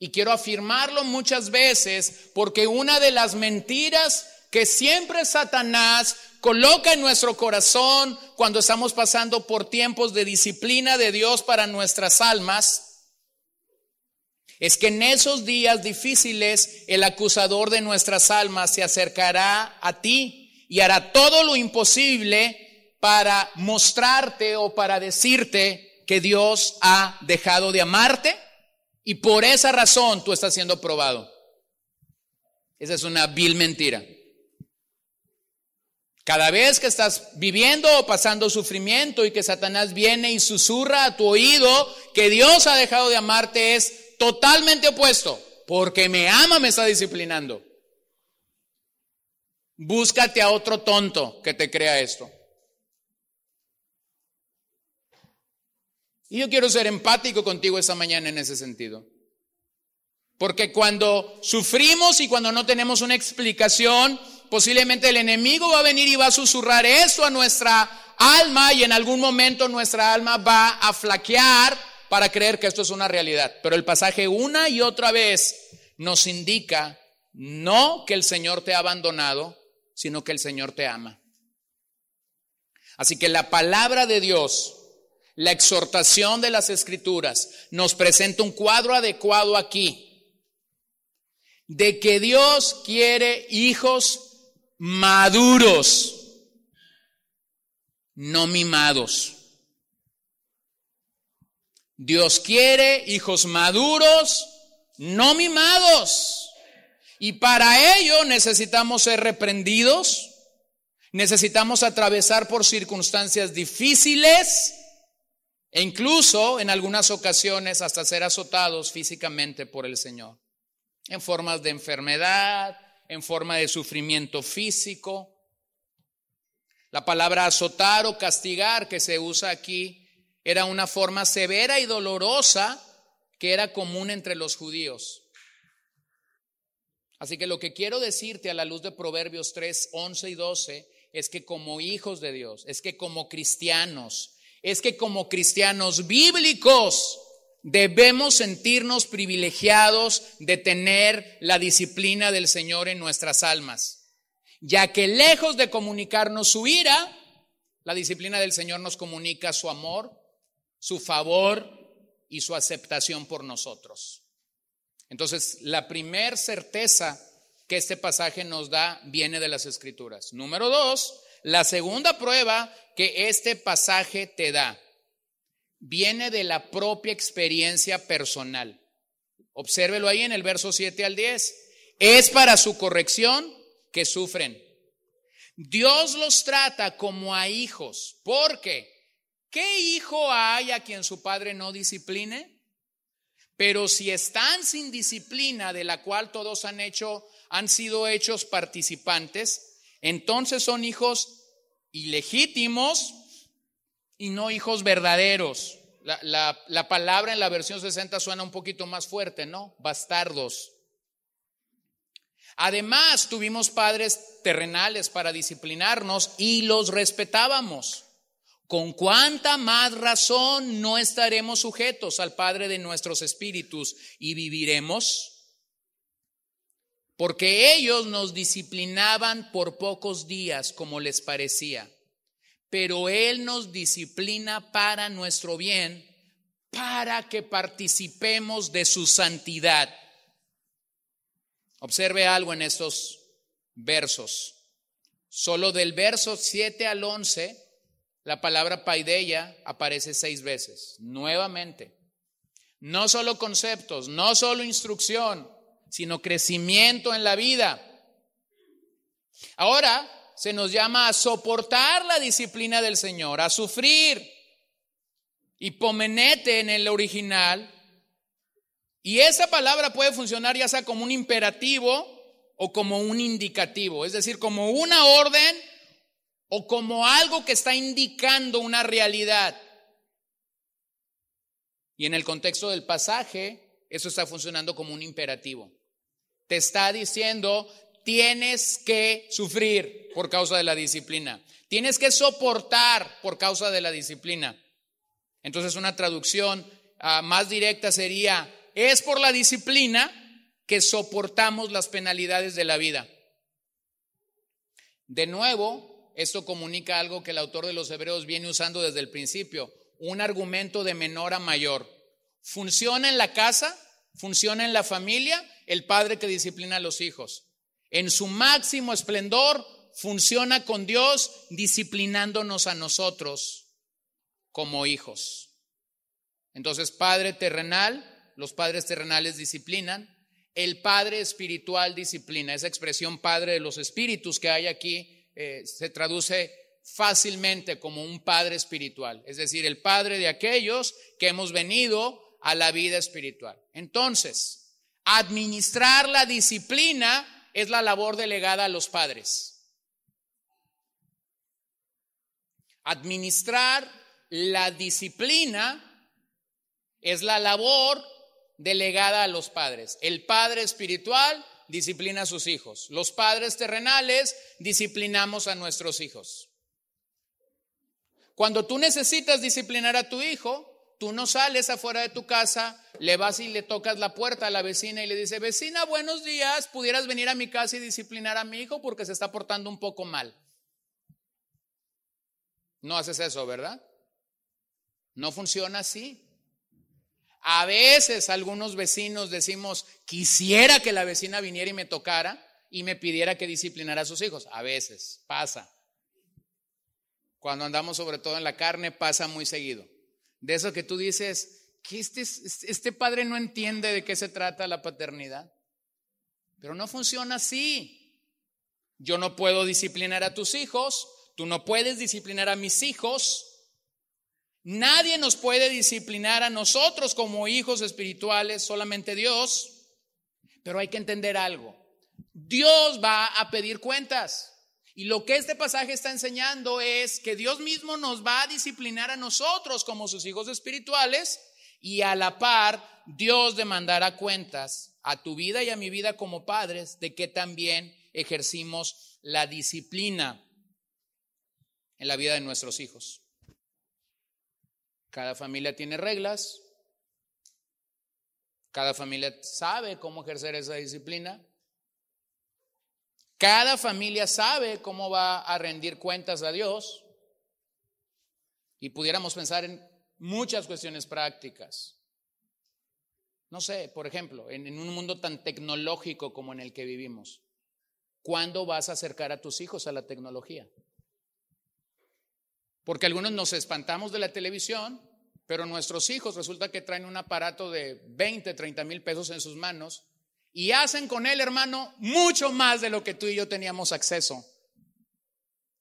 Y quiero afirmarlo muchas veces porque una de las mentiras que siempre Satanás coloca en nuestro corazón cuando estamos pasando por tiempos de disciplina de Dios para nuestras almas es que en esos días difíciles el acusador de nuestras almas se acercará a ti y hará todo lo imposible para mostrarte o para decirte que Dios ha dejado de amarte y por esa razón tú estás siendo probado. Esa es una vil mentira. Cada vez que estás viviendo o pasando sufrimiento y que Satanás viene y susurra a tu oído que Dios ha dejado de amarte es totalmente opuesto. Porque me ama, me está disciplinando. Búscate a otro tonto que te crea esto. Y yo quiero ser empático contigo esta mañana en ese sentido. Porque cuando sufrimos y cuando no tenemos una explicación, posiblemente el enemigo va a venir y va a susurrar eso a nuestra alma y en algún momento nuestra alma va a flaquear para creer que esto es una realidad. Pero el pasaje una y otra vez nos indica no que el Señor te ha abandonado, sino que el Señor te ama. Así que la palabra de Dios, la exhortación de las escrituras, nos presenta un cuadro adecuado aquí de que Dios quiere hijos maduros, no mimados. Dios quiere hijos maduros, no mimados. Y para ello necesitamos ser reprendidos, necesitamos atravesar por circunstancias difíciles e incluso en algunas ocasiones hasta ser azotados físicamente por el Señor en formas de enfermedad, en forma de sufrimiento físico. La palabra azotar o castigar que se usa aquí era una forma severa y dolorosa que era común entre los judíos. Así que lo que quiero decirte a la luz de Proverbios 3, 11 y 12 es que como hijos de Dios, es que como cristianos, es que como cristianos bíblicos, Debemos sentirnos privilegiados de tener la disciplina del Señor en nuestras almas, ya que lejos de comunicarnos su ira, la disciplina del Señor nos comunica su amor, su favor y su aceptación por nosotros. Entonces, la primer certeza que este pasaje nos da viene de las Escrituras. Número dos, la segunda prueba que este pasaje te da viene de la propia experiencia personal. Obsérvelo ahí en el verso 7 al 10. Es para su corrección que sufren. Dios los trata como a hijos. porque ¿Qué hijo hay a quien su padre no discipline? Pero si están sin disciplina de la cual todos han hecho, han sido hechos participantes, entonces son hijos ilegítimos y no hijos verdaderos. La, palabra en la versión 60 suena un poquito más fuerte, ¿no? Bastardos. Además, tuvimos padres terrenales para disciplinarnos y los respetábamos. ¿Con cuánta más razón no estaremos sujetos al Padre de nuestros espíritus y viviremos? Porque ellos nos disciplinaban por pocos días como les parecía pero Él nos disciplina para nuestro bien, para que participemos de su santidad. Observe algo en estos versos. Solo del verso 7 al 11, la palabra paideia aparece seis veces, nuevamente. No solo conceptos, no solo instrucción, sino crecimiento en la vida. Ahora, se nos llama a soportar la disciplina del Señor, a sufrir. Hipomenete en el original. Y esa palabra puede funcionar ya sea como un imperativo o como un indicativo, es decir, como una orden o como algo que está indicando una realidad. Y en el contexto del pasaje, eso está funcionando como un imperativo. Te está diciendo, tienes que sufrir por causa de la disciplina. Tienes que soportar por causa de la disciplina. Entonces una traducción ah, más directa sería, es por la disciplina que soportamos las penalidades de la vida. De nuevo, esto comunica algo que el autor de los Hebreos viene usando desde el principio, un argumento de menor a mayor. Funciona en la casa, funciona en la familia, el padre que disciplina a los hijos en su máximo esplendor, funciona con Dios disciplinándonos a nosotros como hijos. Entonces, Padre terrenal, los padres terrenales disciplinan, el Padre espiritual disciplina. Esa expresión Padre de los Espíritus que hay aquí eh, se traduce fácilmente como un Padre espiritual, es decir, el Padre de aquellos que hemos venido a la vida espiritual. Entonces, administrar la disciplina es la labor delegada a los padres. Administrar la disciplina es la labor delegada a los padres. El padre espiritual disciplina a sus hijos. Los padres terrenales disciplinamos a nuestros hijos. Cuando tú necesitas disciplinar a tu hijo, Tú no sales afuera de tu casa, le vas y le tocas la puerta a la vecina y le dices, vecina, buenos días, pudieras venir a mi casa y disciplinar a mi hijo porque se está portando un poco mal. No haces eso, ¿verdad? No funciona así. A veces algunos vecinos decimos, quisiera que la vecina viniera y me tocara y me pidiera que disciplinara a sus hijos. A veces pasa. Cuando andamos sobre todo en la carne pasa muy seguido. De eso que tú dices, que este, este padre no entiende de qué se trata la paternidad. Pero no funciona así. Yo no puedo disciplinar a tus hijos, tú no puedes disciplinar a mis hijos, Nadie nos puede disciplinar a nosotros como hijos espirituales, solamente Dios. Pero hay que entender algo. Dios va a pedir cuentas. Y lo que este pasaje está enseñando es que Dios mismo nos va a disciplinar a nosotros como sus hijos espirituales y a la par Dios demandará cuentas a tu vida y a mi vida como padres de que también ejercimos la disciplina en la vida de nuestros hijos. Cada familia tiene reglas. Cada familia sabe cómo ejercer esa disciplina. Cada familia sabe cómo va a rendir cuentas a Dios. Y pudiéramos pensar en muchas cuestiones prácticas. No sé, por ejemplo, en, un mundo tan tecnológico como en el que vivimos, ¿cuándo vas a acercar a tus hijos a la tecnología? Porque algunos nos espantamos de la televisión, pero nuestros hijos resulta que traen un aparato de 20, 30 mil pesos en sus manos y hacen con él, hermano, mucho más de lo que tú y yo teníamos acceso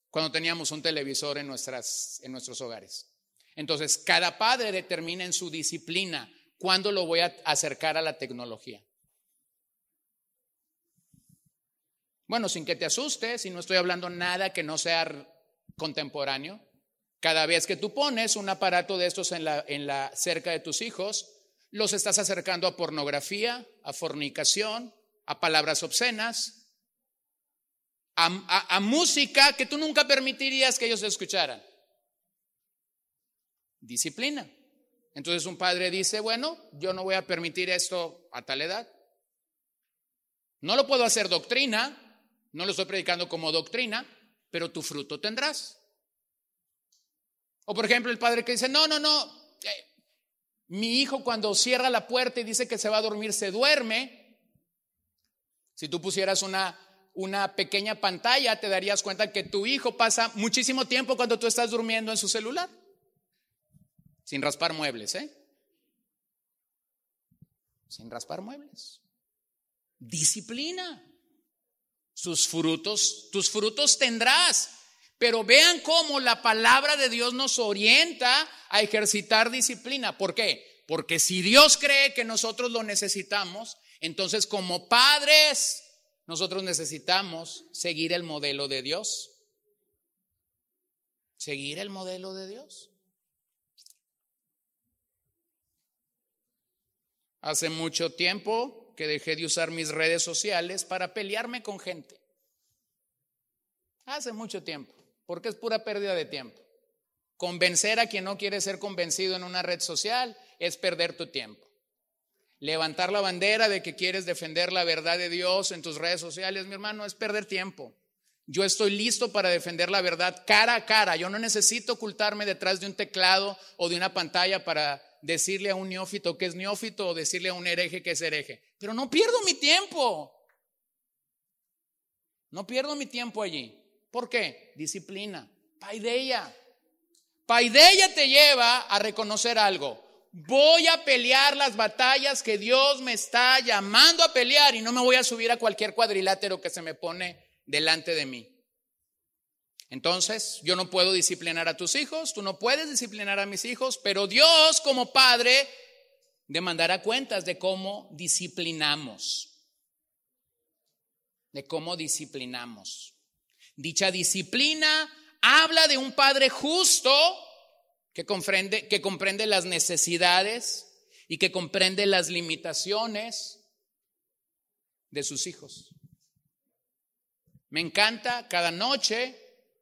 cuando teníamos un televisor en, nuestras, en nuestros hogares. Entonces, cada padre determina en su disciplina cuándo lo voy a acercar a la tecnología. Bueno, sin que te asustes, y no estoy hablando nada que no sea contemporáneo, cada vez que tú pones un aparato de estos en la, en la cerca de tus hijos, los estás acercando a pornografía, a fornicación, a palabras obscenas, a, a música que tú nunca permitirías que ellos escucharan. Disciplina. Entonces un padre dice, bueno, yo no voy a permitir esto a tal edad. No lo puedo hacer doctrina, no lo estoy predicando como doctrina, pero tu fruto tendrás. O por ejemplo el padre que dice, no, no, no, eh, mi hijo cuando cierra la puerta y dice que se va a dormir, se duerme. Si tú pusieras una, una pequeña pantalla, te darías cuenta que tu hijo pasa muchísimo tiempo cuando tú estás durmiendo en su celular, sin raspar muebles, ¿eh? Sin raspar muebles. Disciplina. Sus frutos, tus frutos tendrás. Pero vean cómo la palabra de Dios nos orienta a ejercitar disciplina. ¿Por qué? Porque si Dios cree que nosotros lo necesitamos, entonces como padres nosotros necesitamos seguir el modelo de Dios. Seguir el modelo de Dios. Hace mucho tiempo que dejé de usar mis redes sociales para pelearme con gente. Hace mucho tiempo porque es pura pérdida de tiempo. Convencer a quien no quiere ser convencido en una red social es perder tu tiempo. Levantar la bandera de que quieres defender la verdad de Dios en tus redes sociales, mi hermano, es perder tiempo. Yo estoy listo para defender la verdad cara a cara. Yo no necesito ocultarme detrás de un teclado o de una pantalla para decirle a un neófito que es neófito o decirle a un hereje que es hereje. Pero no pierdo mi tiempo. No pierdo mi tiempo allí. ¿Por qué? Disciplina. Paideia. Paideia te lleva a reconocer algo. Voy a pelear las batallas que Dios me está llamando a pelear y no me voy a subir a cualquier cuadrilátero que se me pone delante de mí. Entonces, yo no puedo disciplinar a tus hijos, tú no puedes disciplinar a mis hijos, pero Dios como Padre demandará cuentas de cómo disciplinamos. De cómo disciplinamos. Dicha disciplina habla de un padre justo que comprende, que comprende las necesidades y que comprende las limitaciones de sus hijos. Me encanta cada noche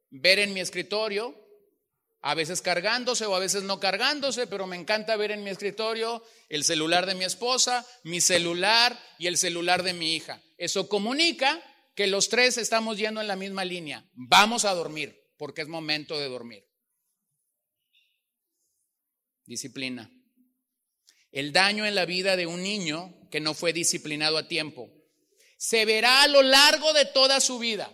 ver en mi escritorio, a veces cargándose o a veces no cargándose, pero me encanta ver en mi escritorio el celular de mi esposa, mi celular y el celular de mi hija. Eso comunica que los tres estamos yendo en la misma línea. Vamos a dormir, porque es momento de dormir. Disciplina. El daño en la vida de un niño que no fue disciplinado a tiempo se verá a lo largo de toda su vida.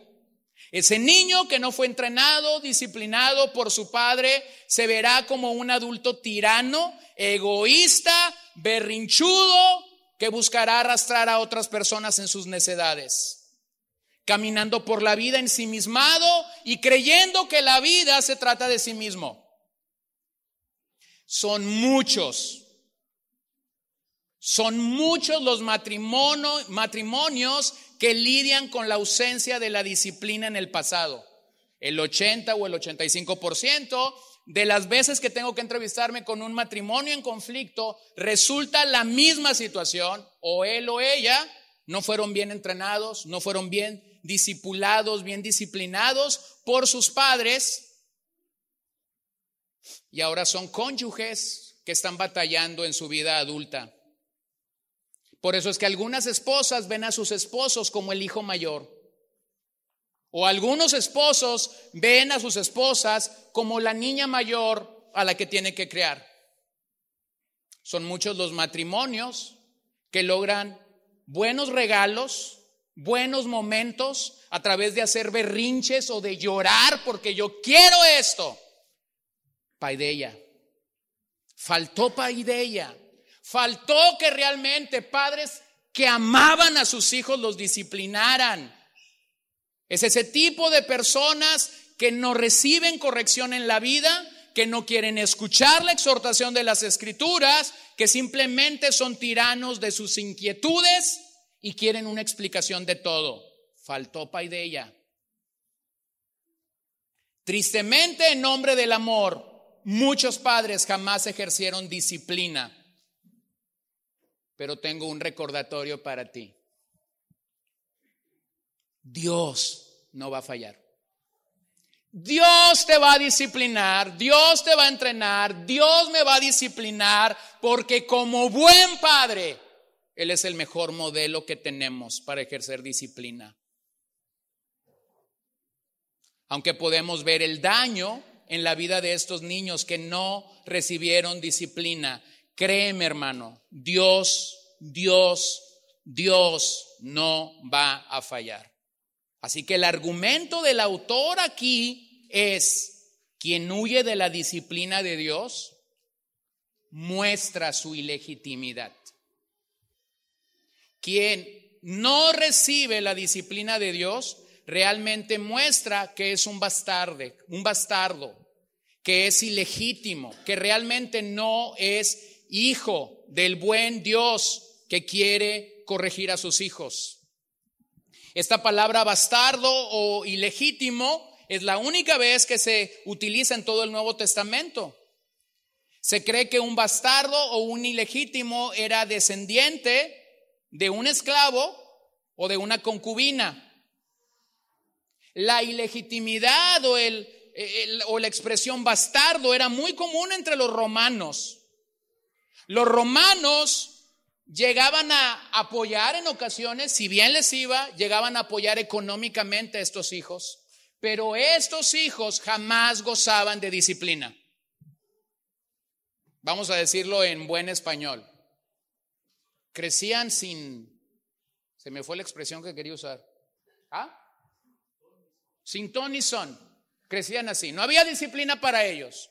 Ese niño que no fue entrenado, disciplinado por su padre, se verá como un adulto tirano, egoísta, berrinchudo, que buscará arrastrar a otras personas en sus necedades, caminando por la vida ensimismado y creyendo que la vida se trata de sí mismo. Son muchos, son muchos los matrimonios que lidian con la ausencia de la disciplina en el pasado. El 80 o el 85% de las veces que tengo que entrevistarme con un matrimonio en conflicto, resulta la misma situación, o él o ella no fueron bien entrenados, no fueron bien discipulados, bien disciplinados por sus padres, y ahora son cónyuges que están batallando en su vida adulta. Por eso es que algunas esposas ven a sus esposos como el hijo mayor. O algunos esposos ven a sus esposas como la niña mayor a la que tiene que crear. Son muchos los matrimonios que logran buenos regalos, buenos momentos a través de hacer berrinches o de llorar porque yo quiero esto. Paideya. Faltó paideya. Faltó que realmente padres que amaban a sus hijos los disciplinaran. Es ese tipo de personas que no reciben corrección en la vida, que no quieren escuchar la exhortación de las escrituras, que simplemente son tiranos de sus inquietudes y quieren una explicación de todo. Faltó ella Tristemente, en nombre del amor, muchos padres jamás ejercieron disciplina. Pero tengo un recordatorio para ti. Dios no va a fallar. Dios te va a disciplinar, Dios te va a entrenar, Dios me va a disciplinar, porque como buen padre, Él es el mejor modelo que tenemos para ejercer disciplina. Aunque podemos ver el daño en la vida de estos niños que no recibieron disciplina, créeme hermano, Dios, Dios, Dios no va a fallar. Así que el argumento del autor aquí es, quien huye de la disciplina de Dios muestra su ilegitimidad. Quien no recibe la disciplina de Dios realmente muestra que es un bastardo, un bastardo, que es ilegítimo, que realmente no es hijo del buen Dios que quiere corregir a sus hijos. Esta palabra bastardo o ilegítimo es la única vez que se utiliza en todo el Nuevo Testamento. Se cree que un bastardo o un ilegítimo era descendiente de un esclavo o de una concubina. La ilegitimidad o, el, o la expresión bastardo era muy común entre los romanos. Los romanos llegaban a apoyar en ocasiones, si bien les iba, llegaban a apoyar económicamente a estos hijos, pero estos hijos jamás gozaban de disciplina. Vamos a decirlo en buen español. Crecían sin, se me fue la expresión que quería usar. ¿Ah? Sin ton son. Crecían así. No había disciplina para ellos.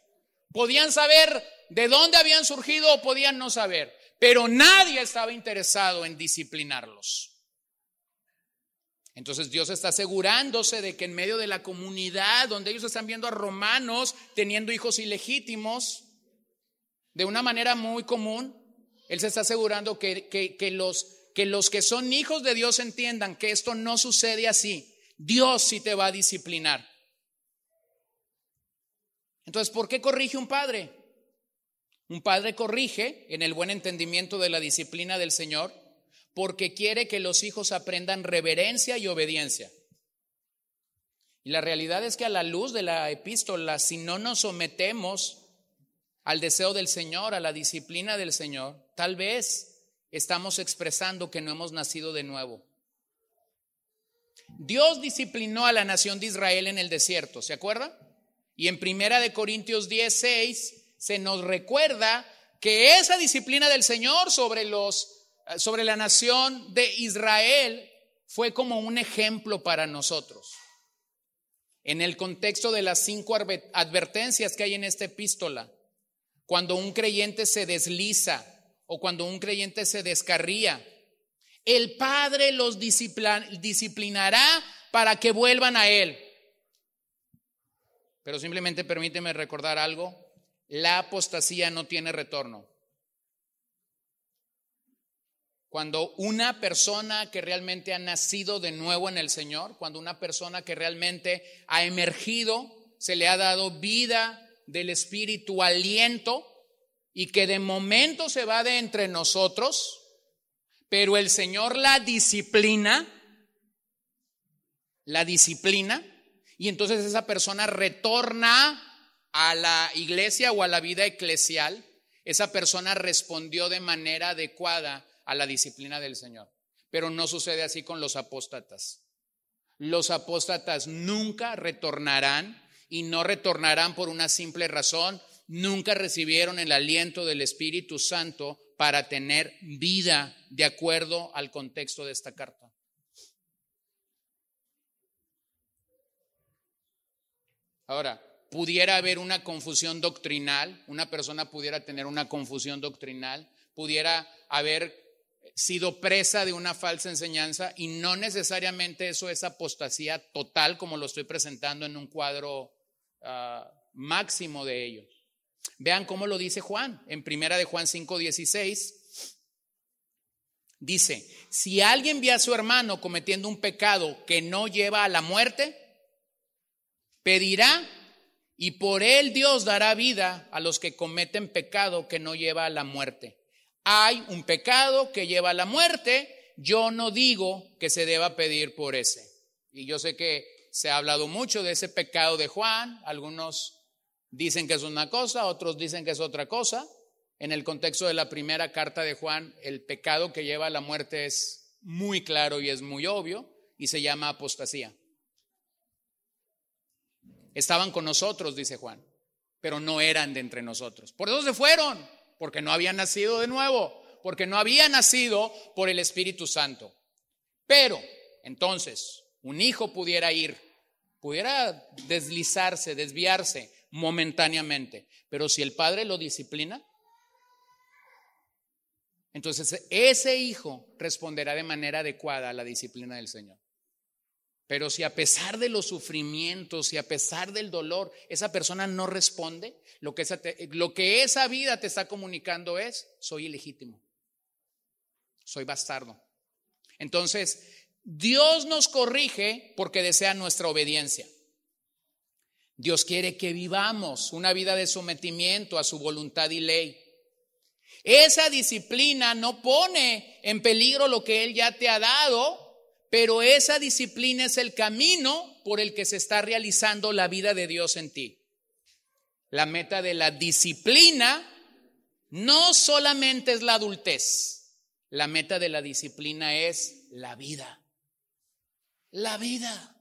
Podían saber de dónde habían surgido o podían no saber pero nadie estaba interesado en disciplinarlos. Entonces Dios está asegurándose de que en medio de la comunidad donde ellos están viendo a romanos teniendo hijos ilegítimos, de una manera muy común, Él se está asegurando que, que, los, que los que son hijos de Dios entiendan que esto no sucede así. Dios sí te va a disciplinar. Entonces, ¿por qué corrige un padre? Un padre corrige en el buen entendimiento de la disciplina del Señor porque quiere que los hijos aprendan reverencia y obediencia. Y la realidad es que a la luz de la epístola, si no nos sometemos al deseo del Señor, a la disciplina del Señor, tal vez estamos expresando que no hemos nacido de nuevo. Dios disciplinó a la nación de Israel en el desierto, ¿se acuerda? Y en Primera de Corintios 10, se nos recuerda que esa disciplina del Señor sobre los sobre la nación de Israel fue como un ejemplo para nosotros. En el contexto de las cinco advertencias que hay en esta epístola, cuando un creyente se desliza o cuando un creyente se descarría, el Padre los disciplinará para que vuelvan a Él. Pero simplemente permíteme recordar algo, la apostasía no tiene retorno. Cuando una persona que realmente ha nacido de nuevo en el Señor, cuando una persona que realmente ha emergido, se le ha dado vida del Espíritu, aliento, y que de momento se va de entre nosotros, pero el Señor la disciplina, la disciplina, y entonces esa persona retorna a la iglesia o a la vida eclesial, esa persona respondió de manera adecuada a la disciplina del Señor. Pero no sucede así con los apóstatas. Los apóstatas nunca retornarán y no retornarán por una simple razón. Nunca recibieron el aliento del Espíritu Santo para tener vida de acuerdo al contexto de esta carta. Ahora, pudiera haber una confusión doctrinal, una persona pudiera tener una confusión doctrinal, pudiera haber sido presa de una falsa enseñanza y no necesariamente eso es apostasía total como lo estoy presentando en un cuadro ah, máximo de ellos. Vean cómo lo dice Juan en primera de Juan 5:16. Dice, si alguien ve a su hermano cometiendo un pecado que no lleva a la muerte, pedirá y por él Dios dará vida a los que cometen pecado que no lleva a la muerte hay un pecado que lleva a la muerte, yo no digo que se deba pedir por ese. Y yo sé que se ha hablado mucho de ese pecado de Juan, algunos dicen que es una cosa, otros dicen que es otra cosa. En el contexto de la primera carta de Juan, el pecado que lleva a la muerte es muy claro y es muy obvio y se llama apostasía. Estaban con nosotros, dice Juan, pero no eran de entre nosotros. Por eso se fueron porque no había nacido de nuevo, porque no había nacido por el Espíritu Santo. Pero, entonces, un hijo pudiera ir, pudiera deslizarse, desviarse momentáneamente, pero si el padre lo disciplina, entonces ese hijo responderá de manera adecuada a la disciplina del Señor. Pero si a pesar de los sufrimientos y a pesar del dolor, esa persona no responde, lo que, esa lo que esa vida te está comunicando es, soy ilegítimo, soy bastardo. Entonces, Dios nos corrige porque desea nuestra obediencia. Dios quiere que vivamos una vida de sometimiento a su voluntad y ley. Esa disciplina no pone en peligro lo que Él ya te ha dado, pero esa disciplina es el camino por el que se está realizando la vida de Dios en ti. La meta de la disciplina no solamente es la adultez, la meta de la disciplina es la vida. La vida.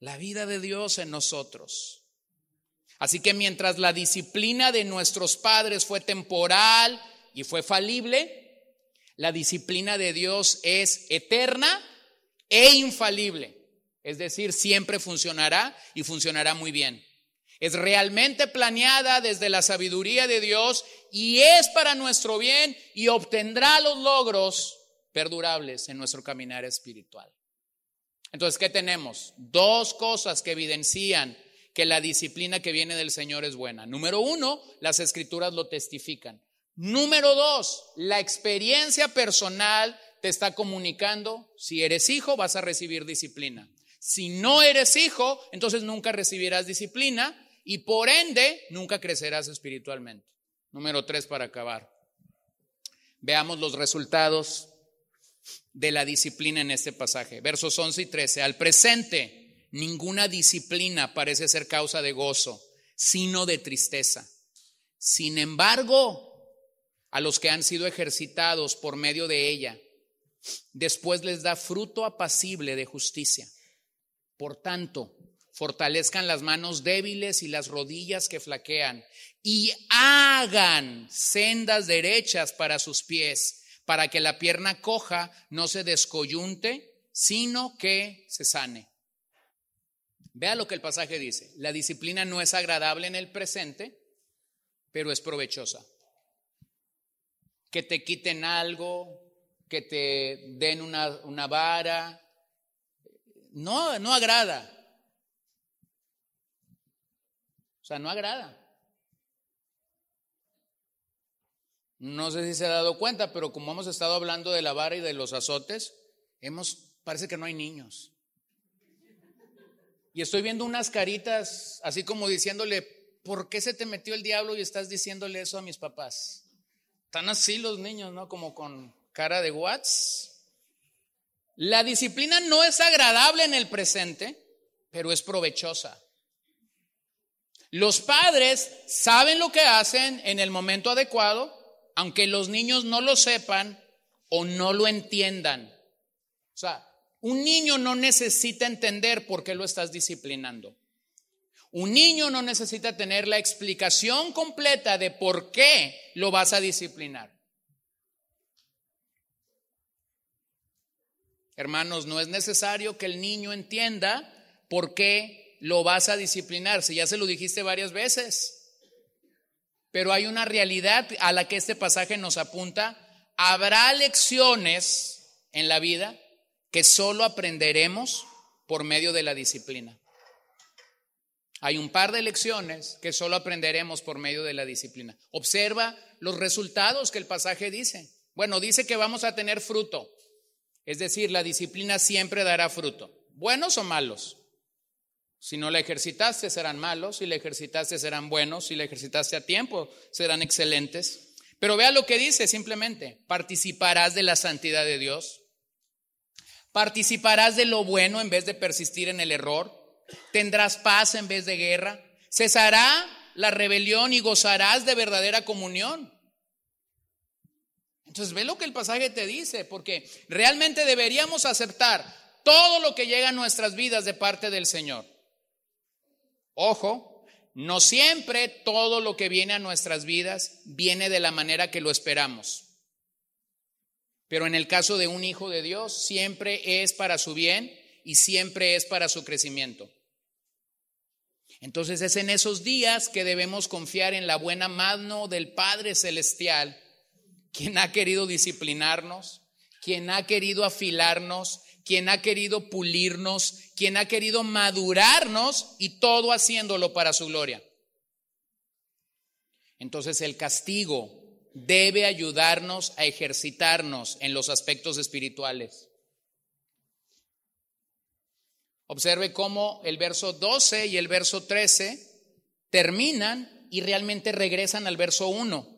La vida de Dios en nosotros. Así que mientras la disciplina de nuestros padres fue temporal y fue falible, la disciplina de Dios es eterna e infalible. Es decir, siempre funcionará y funcionará muy bien. Es realmente planeada desde la sabiduría de Dios y es para nuestro bien y obtendrá los logros perdurables en nuestro caminar espiritual. Entonces, ¿qué tenemos? Dos cosas que evidencian que la disciplina que viene del Señor es buena. Número uno, las escrituras lo testifican. Número dos, la experiencia personal te está comunicando, si eres hijo vas a recibir disciplina. Si no eres hijo, entonces nunca recibirás disciplina y por ende nunca crecerás espiritualmente. Número tres para acabar. Veamos los resultados de la disciplina en este pasaje. Versos 11 y 13. Al presente, ninguna disciplina parece ser causa de gozo, sino de tristeza. Sin embargo, a los que han sido ejercitados por medio de ella. Después les da fruto apacible de justicia. Por tanto, fortalezcan las manos débiles y las rodillas que flaquean, y hagan sendas derechas para sus pies, para que la pierna coja no se descoyunte, sino que se sane. Vea lo que el pasaje dice. La disciplina no es agradable en el presente, pero es provechosa. Que te quiten algo, que te den una, vara, no, no agrada. O sea, no agrada. No sé si se ha dado cuenta, pero como hemos estado hablando de la vara y de los azotes, hemos, parece que no hay niños. Y estoy viendo unas caritas así como diciéndole, ¿por qué se te metió el diablo y estás diciéndole eso a mis papás? Están así los niños, ¿no? Como con cara de whats. La disciplina no es agradable en el presente, pero es provechosa. Los padres saben lo que hacen en el momento adecuado, aunque los niños no lo sepan o no lo entiendan. O sea, un niño no necesita entender por qué lo estás disciplinando. Un niño no necesita tener la explicación completa de por qué lo vas a disciplinar. Hermanos, no es necesario que el niño entienda por qué lo vas a disciplinar, si ya se lo dijiste varias veces. Pero hay una realidad a la que este pasaje nos apunta. Habrá lecciones en la vida que solo aprenderemos por medio de la disciplina. Hay un par de lecciones que solo aprenderemos por medio de la disciplina. Observa los resultados que el pasaje dice. Bueno, dice que vamos a tener fruto. Es decir, la disciplina siempre dará fruto, buenos o malos. Si no la ejercitaste, serán malos. Si la ejercitaste, serán buenos. Si la ejercitaste a tiempo, serán excelentes. Pero vea lo que dice simplemente. Participarás de la santidad de Dios. Participarás de lo bueno en vez de persistir en el error. Tendrás paz en vez de guerra. Cesará la rebelión y gozarás de verdadera comunión. Entonces ve lo que el pasaje te dice, porque realmente deberíamos aceptar todo lo que llega a nuestras vidas de parte del Señor. Ojo, no siempre todo lo que viene a nuestras vidas viene de la manera que lo esperamos. Pero en el caso de un hijo de Dios, siempre es para su bien y siempre es para su crecimiento. Entonces es en esos días que debemos confiar en la buena mano del Padre Celestial quien ha querido disciplinarnos, quien ha querido afilarnos, quien ha querido pulirnos, quien ha querido madurarnos y todo haciéndolo para su gloria. Entonces el castigo debe ayudarnos a ejercitarnos en los aspectos espirituales. Observe cómo el verso 12 y el verso 13 terminan y realmente regresan al verso 1.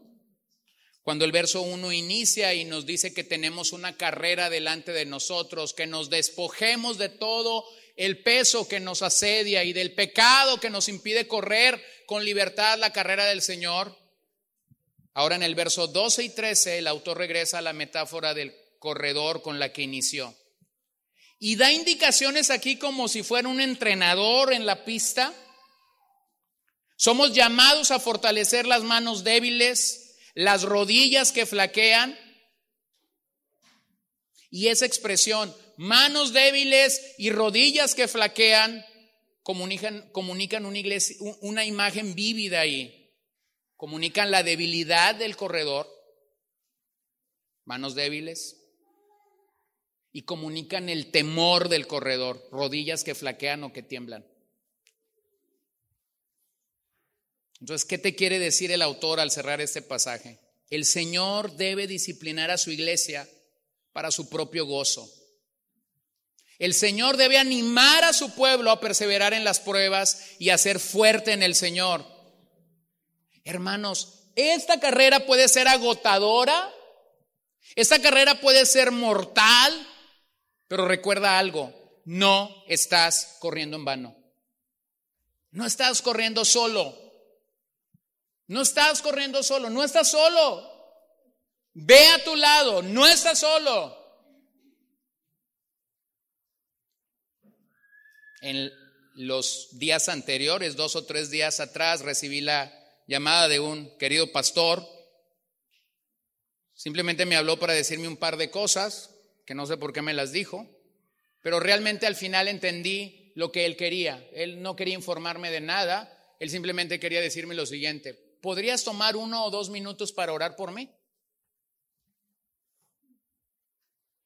Cuando el verso 1 inicia y nos dice que tenemos una carrera delante de nosotros, que nos despojemos de todo el peso que nos asedia y del pecado que nos impide correr con libertad la carrera del Señor. Ahora en el verso 12 y 13 el autor regresa a la metáfora del corredor con la que inició. Y da indicaciones aquí como si fuera un entrenador en la pista. Somos llamados a fortalecer las manos débiles, las rodillas que flaquean. Y esa expresión, manos débiles y rodillas que flaquean, comunican, comunican una, iglesia, una imagen vívida ahí. Comunican la debilidad del corredor, manos débiles, y comunican el temor del corredor, rodillas que flaquean o que tiemblan. Entonces, ¿qué te quiere decir el autor al cerrar este pasaje? El Señor debe disciplinar a su iglesia para su propio gozo. El Señor debe animar a su pueblo a perseverar en las pruebas y a ser fuerte en el Señor. Hermanos, esta carrera puede ser agotadora, esta carrera puede ser mortal, pero recuerda algo, no estás corriendo en vano. No estás corriendo solo. No estás corriendo solo, no estás solo. Ve a tu lado, no estás solo. En los días anteriores, dos o tres días atrás, recibí la llamada de un querido pastor. Simplemente me habló para decirme un par de cosas, que no sé por qué me las dijo, pero realmente al final entendí lo que él quería. Él no quería informarme de nada, él simplemente quería decirme lo siguiente, ¿podrías tomar uno o dos minutos para orar por mí?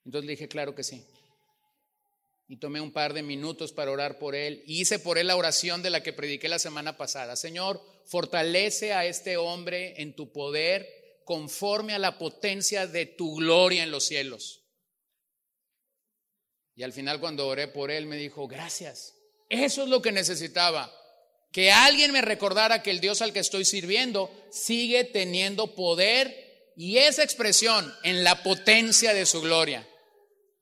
Entonces le dije, claro que sí. Y tomé un par de minutos para orar por él. Y hice por él la oración de la que prediqué la semana pasada. Señor, fortalece a este hombre en tu poder conforme a la potencia de tu gloria en los cielos. Y al final cuando oré por él me dijo, gracias. Eso es lo que necesitaba. Que alguien me recordara que el Dios al que estoy sirviendo sigue teniendo poder y esa expresión en la potencia de su gloria.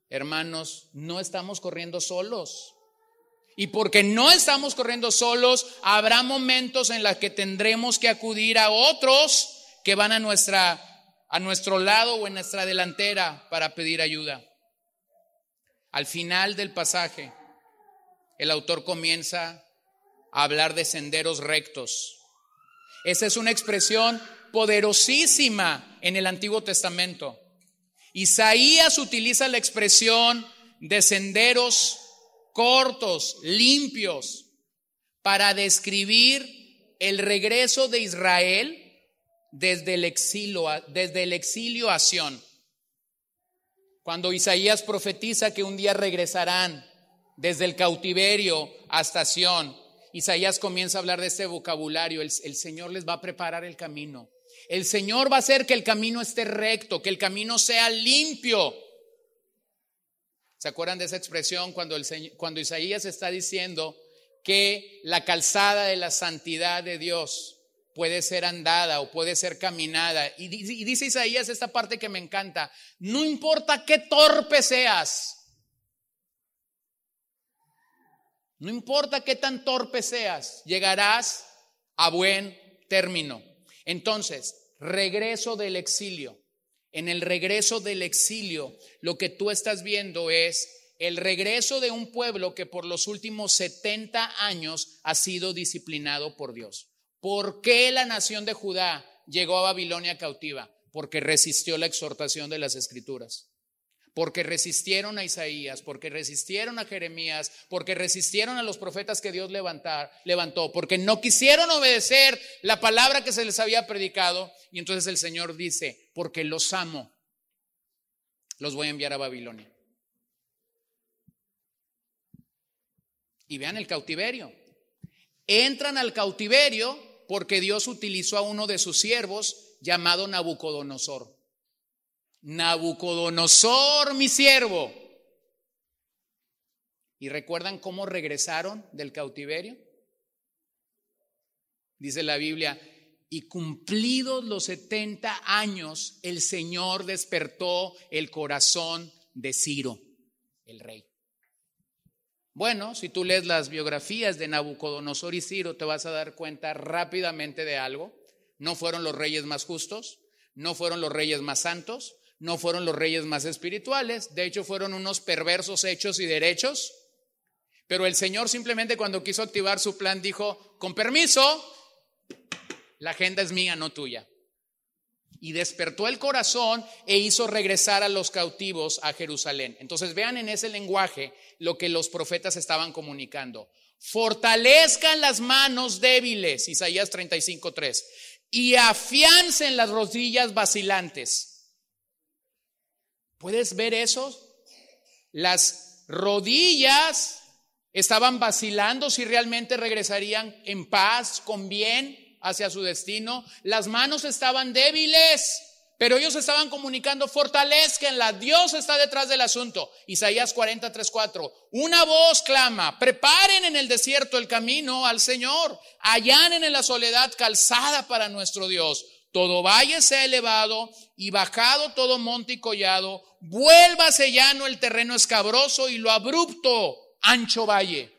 Hermanos, no estamos corriendo solos. Y porque no estamos corriendo solos, habrá momentos en los que tendremos que acudir a otros que van a, nuestra, a nuestro lado o en nuestra delantera para pedir ayuda. Al final del pasaje, el autor comienza hablar de senderos rectos. Esa es una expresión poderosísima en el Antiguo Testamento. Isaías utiliza la expresión de senderos cortos, limpios, para describir el regreso de Israel desde el exilio, desde el exilio a Sion. Cuando Isaías profetiza que un día regresarán desde el cautiverio hasta Sion, Isaías comienza a hablar de este vocabulario, el, Señor les va a preparar el camino. El Señor va a hacer que el camino esté recto, que el camino sea limpio. ¿Se acuerdan de esa expresión cuando, cuando Isaías está diciendo que la calzada de la santidad de Dios puede ser andada o puede ser caminada? Y, y dice Isaías esta parte que me encanta, no importa qué torpe seas, no importa qué tan torpe seas, llegarás a buen término. Entonces, regreso del exilio. En el regreso del exilio, lo que tú estás viendo es el regreso de un pueblo que por los últimos 70 años ha sido disciplinado por Dios. ¿Por qué la nación de Judá llegó a Babilonia cautiva? Porque resistió la exhortación de las escrituras porque resistieron a Isaías, porque resistieron a Jeremías, porque resistieron a los profetas que Dios levantó, porque no quisieron obedecer la palabra que se les había predicado. Y entonces el Señor dice, porque los amo, los voy a enviar a Babilonia. Y vean el cautiverio. Entran al cautiverio porque Dios utilizó a uno de sus siervos llamado Nabucodonosor. Nabucodonosor, mi siervo. ¿Y recuerdan cómo regresaron del cautiverio? Dice la Biblia, y cumplidos los 70 años, el Señor despertó el corazón de Ciro, el rey. Bueno, si tú lees las biografías de Nabucodonosor y Ciro, te vas a dar cuenta rápidamente de algo. No fueron los reyes más justos, no fueron los reyes más santos, no fueron los reyes más espirituales, de hecho fueron unos perversos hechos y derechos, pero el Señor simplemente cuando quiso activar su plan dijo, con permiso, la agenda es mía, no tuya. Y despertó el corazón e hizo regresar a los cautivos a Jerusalén. Entonces vean en ese lenguaje lo que los profetas estaban comunicando. Fortalezcan las manos débiles, Isaías 35.3, y afiancen las rodillas vacilantes. ¿Puedes ver eso? Las rodillas estaban vacilando si realmente regresarían en paz, con bien hacia su destino. Las manos estaban débiles, pero ellos estaban comunicando, fortalezcanla, Dios está detrás del asunto. Isaías 43, 4. Una voz clama, preparen en el desierto el camino al Señor, allanen en la soledad calzada para nuestro Dios. Todo valle sea elevado y bajado todo monte y collado, vuélvase llano el terreno escabroso y lo abrupto, ancho valle.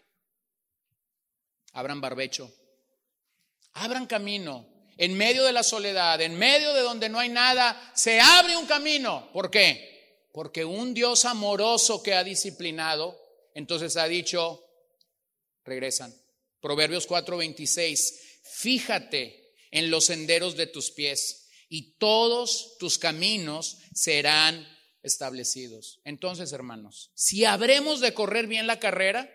Abran barbecho, abran camino. En medio de la soledad, en medio de donde no hay nada, se abre un camino. ¿Por qué? Porque un Dios amoroso que ha disciplinado, entonces ha dicho, regresan. Proverbios 4:26, fíjate en los senderos de tus pies y todos tus caminos serán establecidos. Entonces, hermanos, si habremos de correr bien la carrera,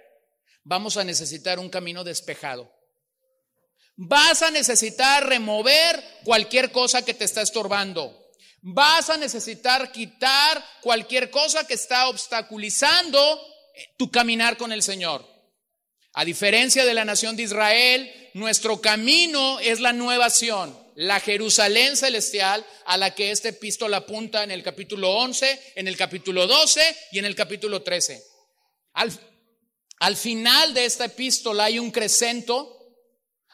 vamos a necesitar un camino despejado. Vas a necesitar remover cualquier cosa que te está estorbando. Vas a necesitar quitar cualquier cosa que está obstaculizando tu caminar con el Señor. A diferencia de la nación de Israel, nuestro camino es la nueva Sion, la Jerusalén celestial a la que este epístola apunta en el capítulo 11, en el capítulo 12 y en el capítulo 13. Al, al final de esta epístola hay un crescento,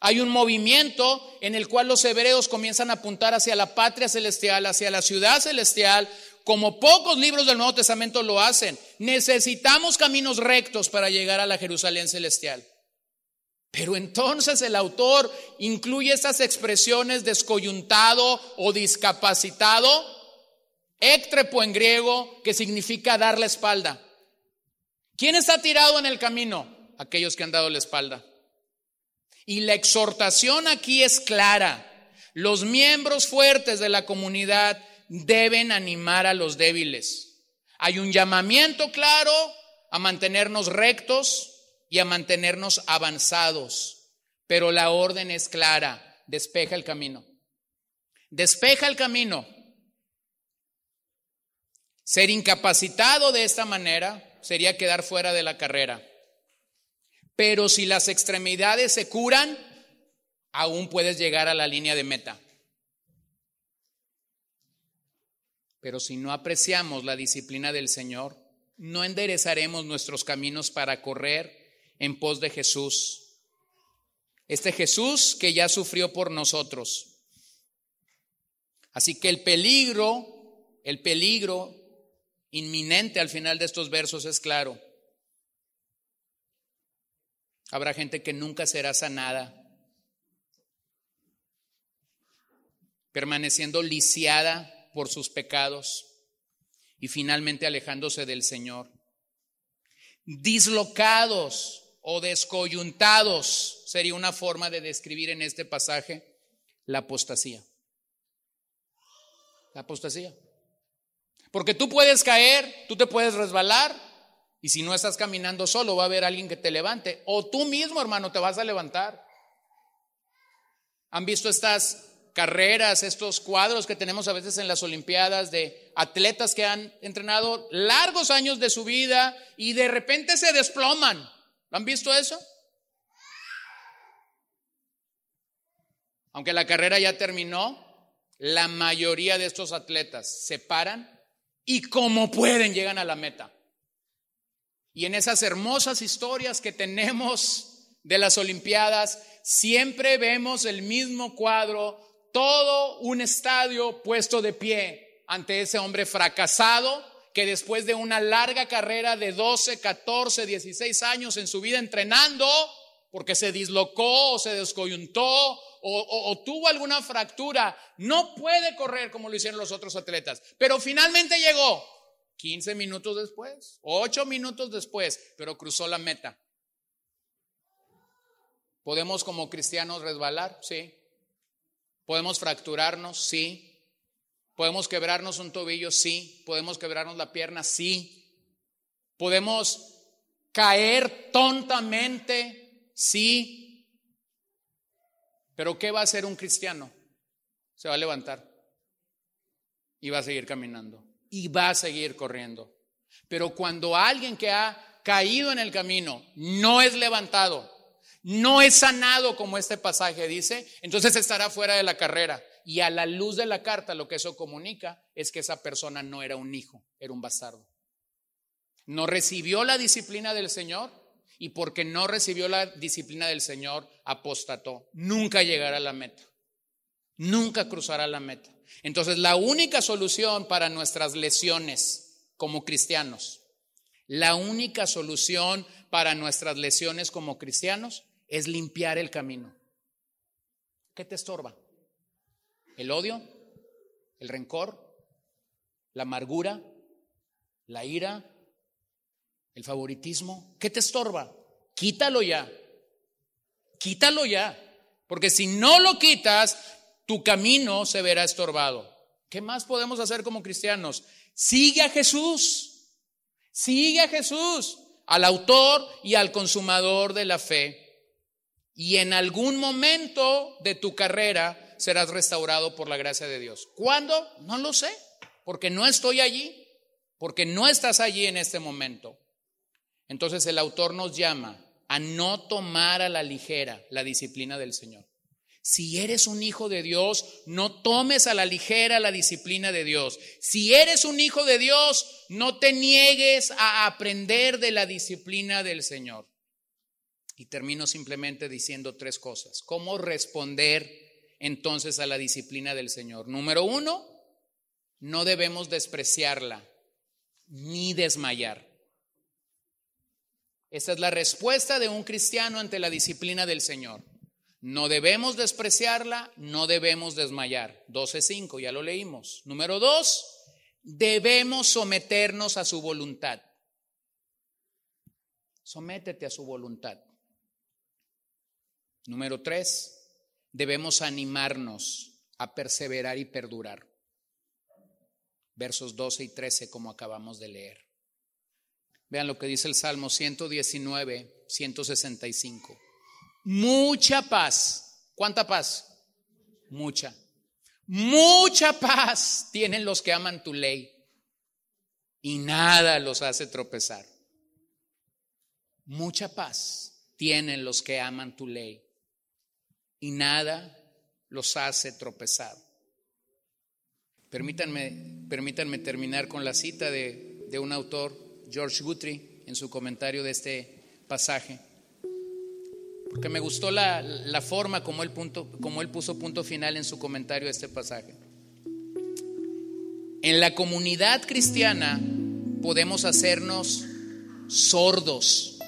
hay un movimiento en el cual los hebreos comienzan a apuntar hacia la patria celestial, hacia la ciudad celestial, como pocos libros del Nuevo Testamento lo hacen. Necesitamos caminos rectos para llegar a la Jerusalén celestial. Pero entonces el autor incluye estas expresiones descoyuntado o discapacitado, éctrepo en griego, que significa dar la espalda. ¿Quién está tirado en el camino? Aquellos que han dado la espalda. Y la exhortación aquí es clara. Los miembros fuertes de la comunidad deben animar a los débiles. Hay un llamamiento claro a mantenernos rectos y a mantenernos avanzados, pero la orden es clara, despeja el camino. Despeja el camino. Ser incapacitado de esta manera sería quedar fuera de la carrera. Pero si las extremidades se curan, aún puedes llegar a la línea de meta. Pero si no apreciamos la disciplina del Señor, no enderezaremos nuestros caminos para correr en pos de Jesús. Este Jesús que ya sufrió por nosotros. Así que el peligro, el peligro inminente al final de estos versos es claro. Habrá gente que nunca será sanada, permaneciendo lisiada por sus pecados y finalmente alejándose del Señor. Dislocados o descoyuntados sería una forma de describir en este pasaje la apostasía. La apostasía. Porque tú puedes caer, tú te puedes resbalar y si no estás caminando solo va a haber alguien que te levante o tú mismo hermano te vas a levantar. ¿Han visto estas carreras, estos cuadros que tenemos a veces en las Olimpiadas de atletas que han entrenado largos años de su vida y de repente se desploman. ¿Lo han visto eso? Aunque la carrera ya terminó, la mayoría de estos atletas se paran y como pueden llegan a la meta. Y en esas hermosas historias que tenemos de las Olimpiadas, siempre vemos el mismo cuadro todo un estadio puesto de pie ante ese hombre fracasado que después de una larga carrera de 12, 14, 16 años en su vida entrenando, porque se dislocó o se descoyuntó o, tuvo alguna fractura, no puede correr como lo hicieron los otros atletas, pero finalmente llegó 15 minutos después, 8 minutos después, pero cruzó la meta. ¿Podemos como cristianos resbalar? Sí. ¿Podemos fracturarnos? Sí. ¿Podemos quebrarnos un tobillo? Sí. ¿Podemos quebrarnos la pierna? Sí. ¿Podemos caer tontamente? Sí. Pero ¿qué va a hacer un cristiano? Se va a levantar y va a seguir caminando y va a seguir corriendo. Pero cuando alguien que ha caído en el camino no es levantado, no es sanado como este pasaje dice, entonces estará fuera de la carrera. Y a la luz de la carta lo que eso comunica es que esa persona no era un hijo, era un bastardo. No recibió la disciplina del Señor y porque no recibió la disciplina del Señor, apostató. Nunca llegará a la meta. Nunca cruzará la meta. Entonces la única solución para nuestras lesiones como cristianos, la única solución para nuestras lesiones como cristianos es limpiar el camino. ¿Qué te estorba? ¿El odio? ¿El rencor? ¿La amargura? ¿La ira? ¿El favoritismo? ¿Qué te estorba? Quítalo ya. quítalo ya, porque si no lo quitas, tu camino se verá estorbado. ¿Qué más podemos hacer como cristianos? Sigue a Jesús, sigue a Jesús, al autor y al consumador de la fe. Y en algún momento de tu carrera serás restaurado por la gracia de Dios. ¿Cuándo? No lo sé, porque no estoy allí, porque no estás allí en este momento. Entonces el autor nos llama a no tomar a la ligera la disciplina del Señor. Si eres un hijo de Dios, no tomes a la ligera la disciplina de Dios. Si eres un hijo de Dios, no te niegues a aprender de la disciplina del Señor. Y termino simplemente diciendo tres cosas. ¿Cómo responder entonces a la disciplina del Señor? Número uno, no debemos despreciarla ni desmayar. Esta es la respuesta de un cristiano ante la disciplina del Señor. No debemos despreciarla, no debemos desmayar. 12.5, ya lo leímos. Número dos, debemos someternos a su voluntad. Sométete a su voluntad. Número tres, debemos animarnos a perseverar y perdurar. Versos 12 y 13, como acabamos de leer. Vean lo que dice el Salmo 119, 165. Mucha paz. ¿Cuánta paz? Mucha. Mucha paz tienen los que aman tu ley y nada los hace tropezar. Mucha paz tienen los que aman tu ley y nada los hace tropezar. Permítanme, permítanme terminar con la cita de, de un autor, George Guthrie, en su comentario de este pasaje porque me gustó la, forma como él, punto, como él puso punto final en su comentario a este pasaje. En la comunidad cristiana podemos hacernos sordos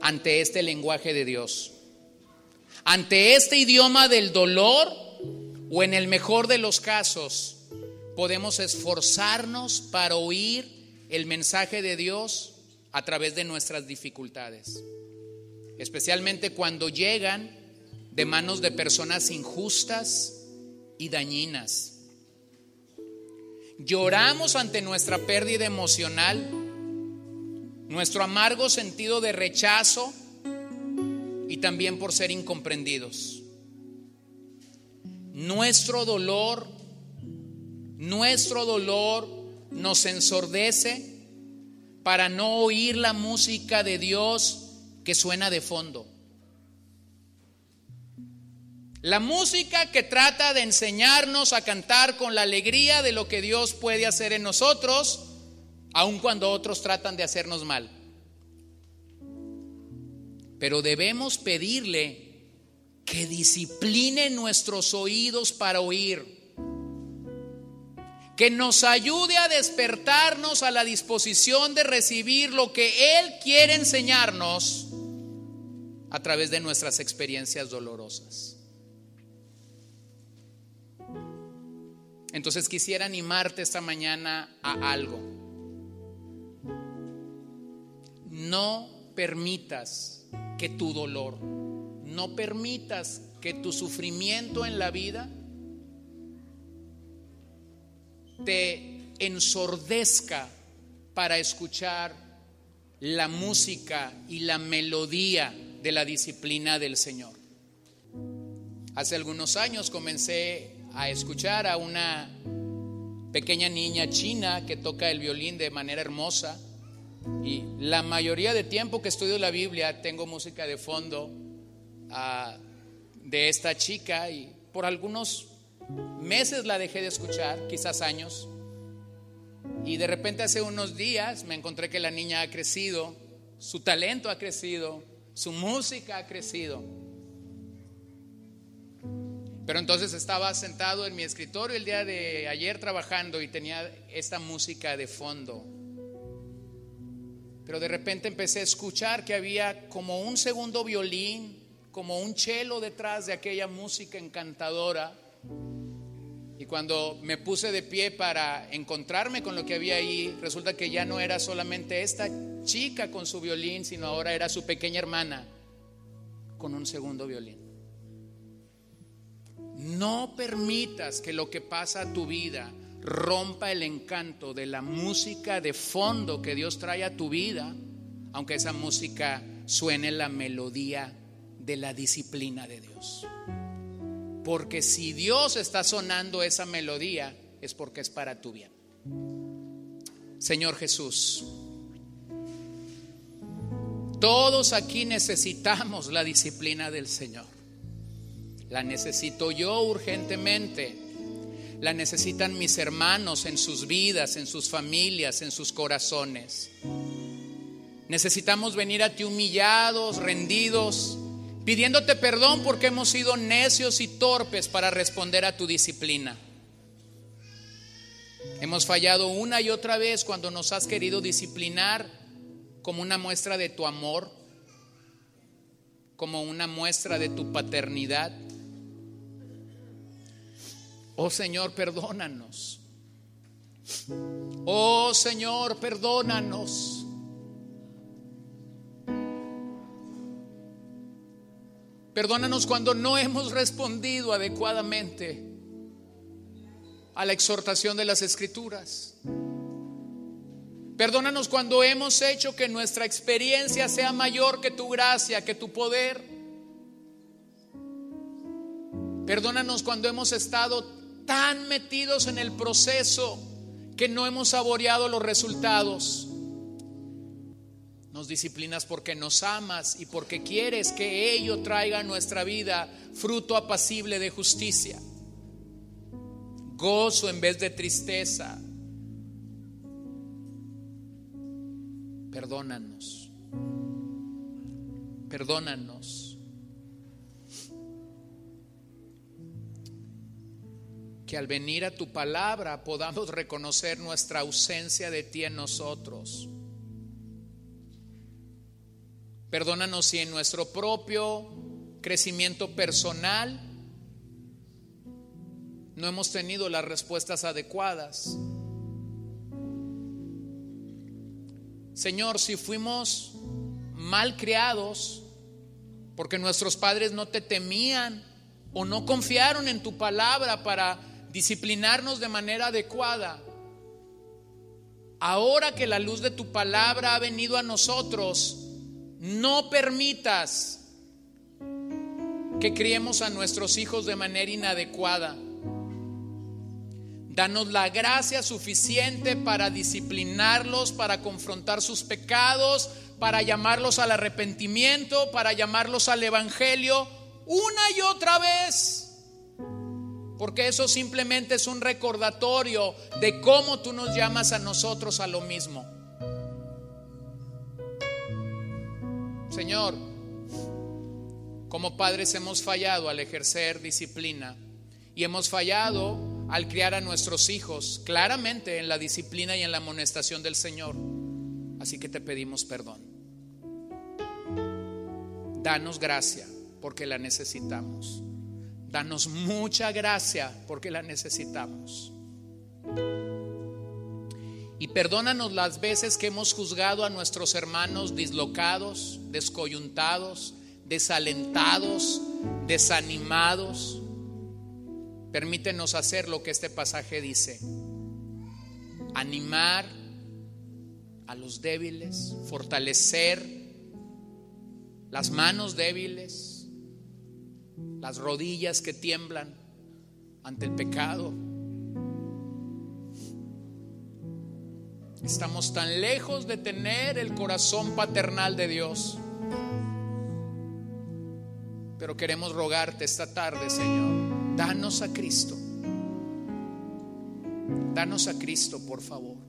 ante este lenguaje de Dios, ante este idioma del dolor o en el mejor de los casos podemos esforzarnos para oír el mensaje de Dios a través de nuestras dificultades especialmente cuando llegan de manos de personas injustas y dañinas. Lloramos ante nuestra pérdida emocional, nuestro amargo sentido de rechazo y también por ser incomprendidos. Nuestro dolor, nuestro dolor nos ensordece para no oír la música de Dios que suena de fondo. La música que trata de enseñarnos a cantar con la alegría de lo que Dios puede hacer en nosotros, aun cuando otros tratan de hacernos mal. Pero debemos pedirle que discipline nuestros oídos para oír que nos ayude a despertarnos a la disposición de recibir lo que Él quiere enseñarnos a través de nuestras experiencias dolorosas. Entonces quisiera animarte esta mañana a algo. No permitas que tu dolor, no permitas que tu sufrimiento en la vida te ensordezca para escuchar la música y la melodía de la disciplina del Señor. Hace algunos años comencé a escuchar a una pequeña niña china que toca el violín de manera hermosa y la mayoría de tiempo que estudio la Biblia tengo música de fondo ah, de esta chica y por algunos meses la dejé de escuchar, quizás años. Y de repente hace unos días me encontré que la niña ha crecido, su talento ha crecido, su música ha crecido. Pero entonces estaba sentado en mi escritorio el día de ayer trabajando y tenía esta música de fondo. Pero de repente empecé a escuchar que había como un segundo violín, como un cello detrás de aquella música encantadora. Y cuando me puse de pie para encontrarme con lo que había ahí, resulta que ya no era solamente esta chica con su violín, sino ahora era su pequeña hermana con un segundo violín. No permitas que lo que pasa a tu vida rompa el encanto de la música de fondo que Dios trae a tu vida, aunque esa música suene la melodía de la disciplina de Dios. Porque si Dios está sonando esa melodía, es porque es para tu bien. Señor Jesús, todos aquí necesitamos la disciplina del Señor. La necesito yo urgentemente. La necesitan mis hermanos en sus vidas, en sus familias, en sus corazones. Necesitamos venir a ti humillados, rendidos, pidiéndote perdón porque hemos sido necios y torpes para responder a tu disciplina. Hemos fallado una y otra vez cuando nos has querido disciplinar como una muestra de tu amor, como una muestra de tu paternidad. Oh Señor, perdónanos. Oh Señor, perdónanos. Perdónanos cuando no hemos respondido adecuadamente a la exhortación de las escrituras. Perdónanos cuando hemos hecho que nuestra experiencia sea mayor que tu gracia, que tu poder. Perdónanos cuando hemos estado tan metidos en el proceso que no hemos saboreado los resultados. Nos disciplinas porque nos amas y porque quieres que ello traiga a nuestra vida fruto apacible de justicia, gozo en vez de tristeza. Perdónanos, perdónanos. Que al venir a tu palabra podamos reconocer nuestra ausencia de ti en nosotros Perdónanos si en nuestro propio crecimiento personal no hemos tenido las respuestas adecuadas. Señor, si fuimos mal criados porque nuestros padres no te temían o no confiaron en tu palabra para disciplinarnos de manera adecuada, ahora que la luz de tu palabra ha venido a nosotros, no permitas que criemos a nuestros hijos de manera inadecuada. Danos la gracia suficiente para disciplinarlos, para confrontar sus pecados, para llamarlos al arrepentimiento, para llamarlos al Evangelio una y otra vez. Porque eso simplemente es un recordatorio de cómo tú nos llamas a nosotros a lo mismo. Señor, como padres hemos fallado al ejercer disciplina y hemos fallado al criar a nuestros hijos claramente en la disciplina y en la amonestación del Señor. Así que te pedimos perdón. Danos gracia porque la necesitamos. Danos mucha gracia porque la necesitamos. Y perdónanos las veces que hemos juzgado a nuestros hermanos dislocados, descoyuntados, desalentados, desanimados. Permítenos hacer lo que este pasaje dice. Animar a los débiles, fortalecer las manos débiles, las rodillas que tiemblan ante el pecado Estamos tan lejos de tener el corazón paternal de Dios. Pero queremos rogarte esta tarde, Señor, danos a Cristo. Danos a Cristo, por favor.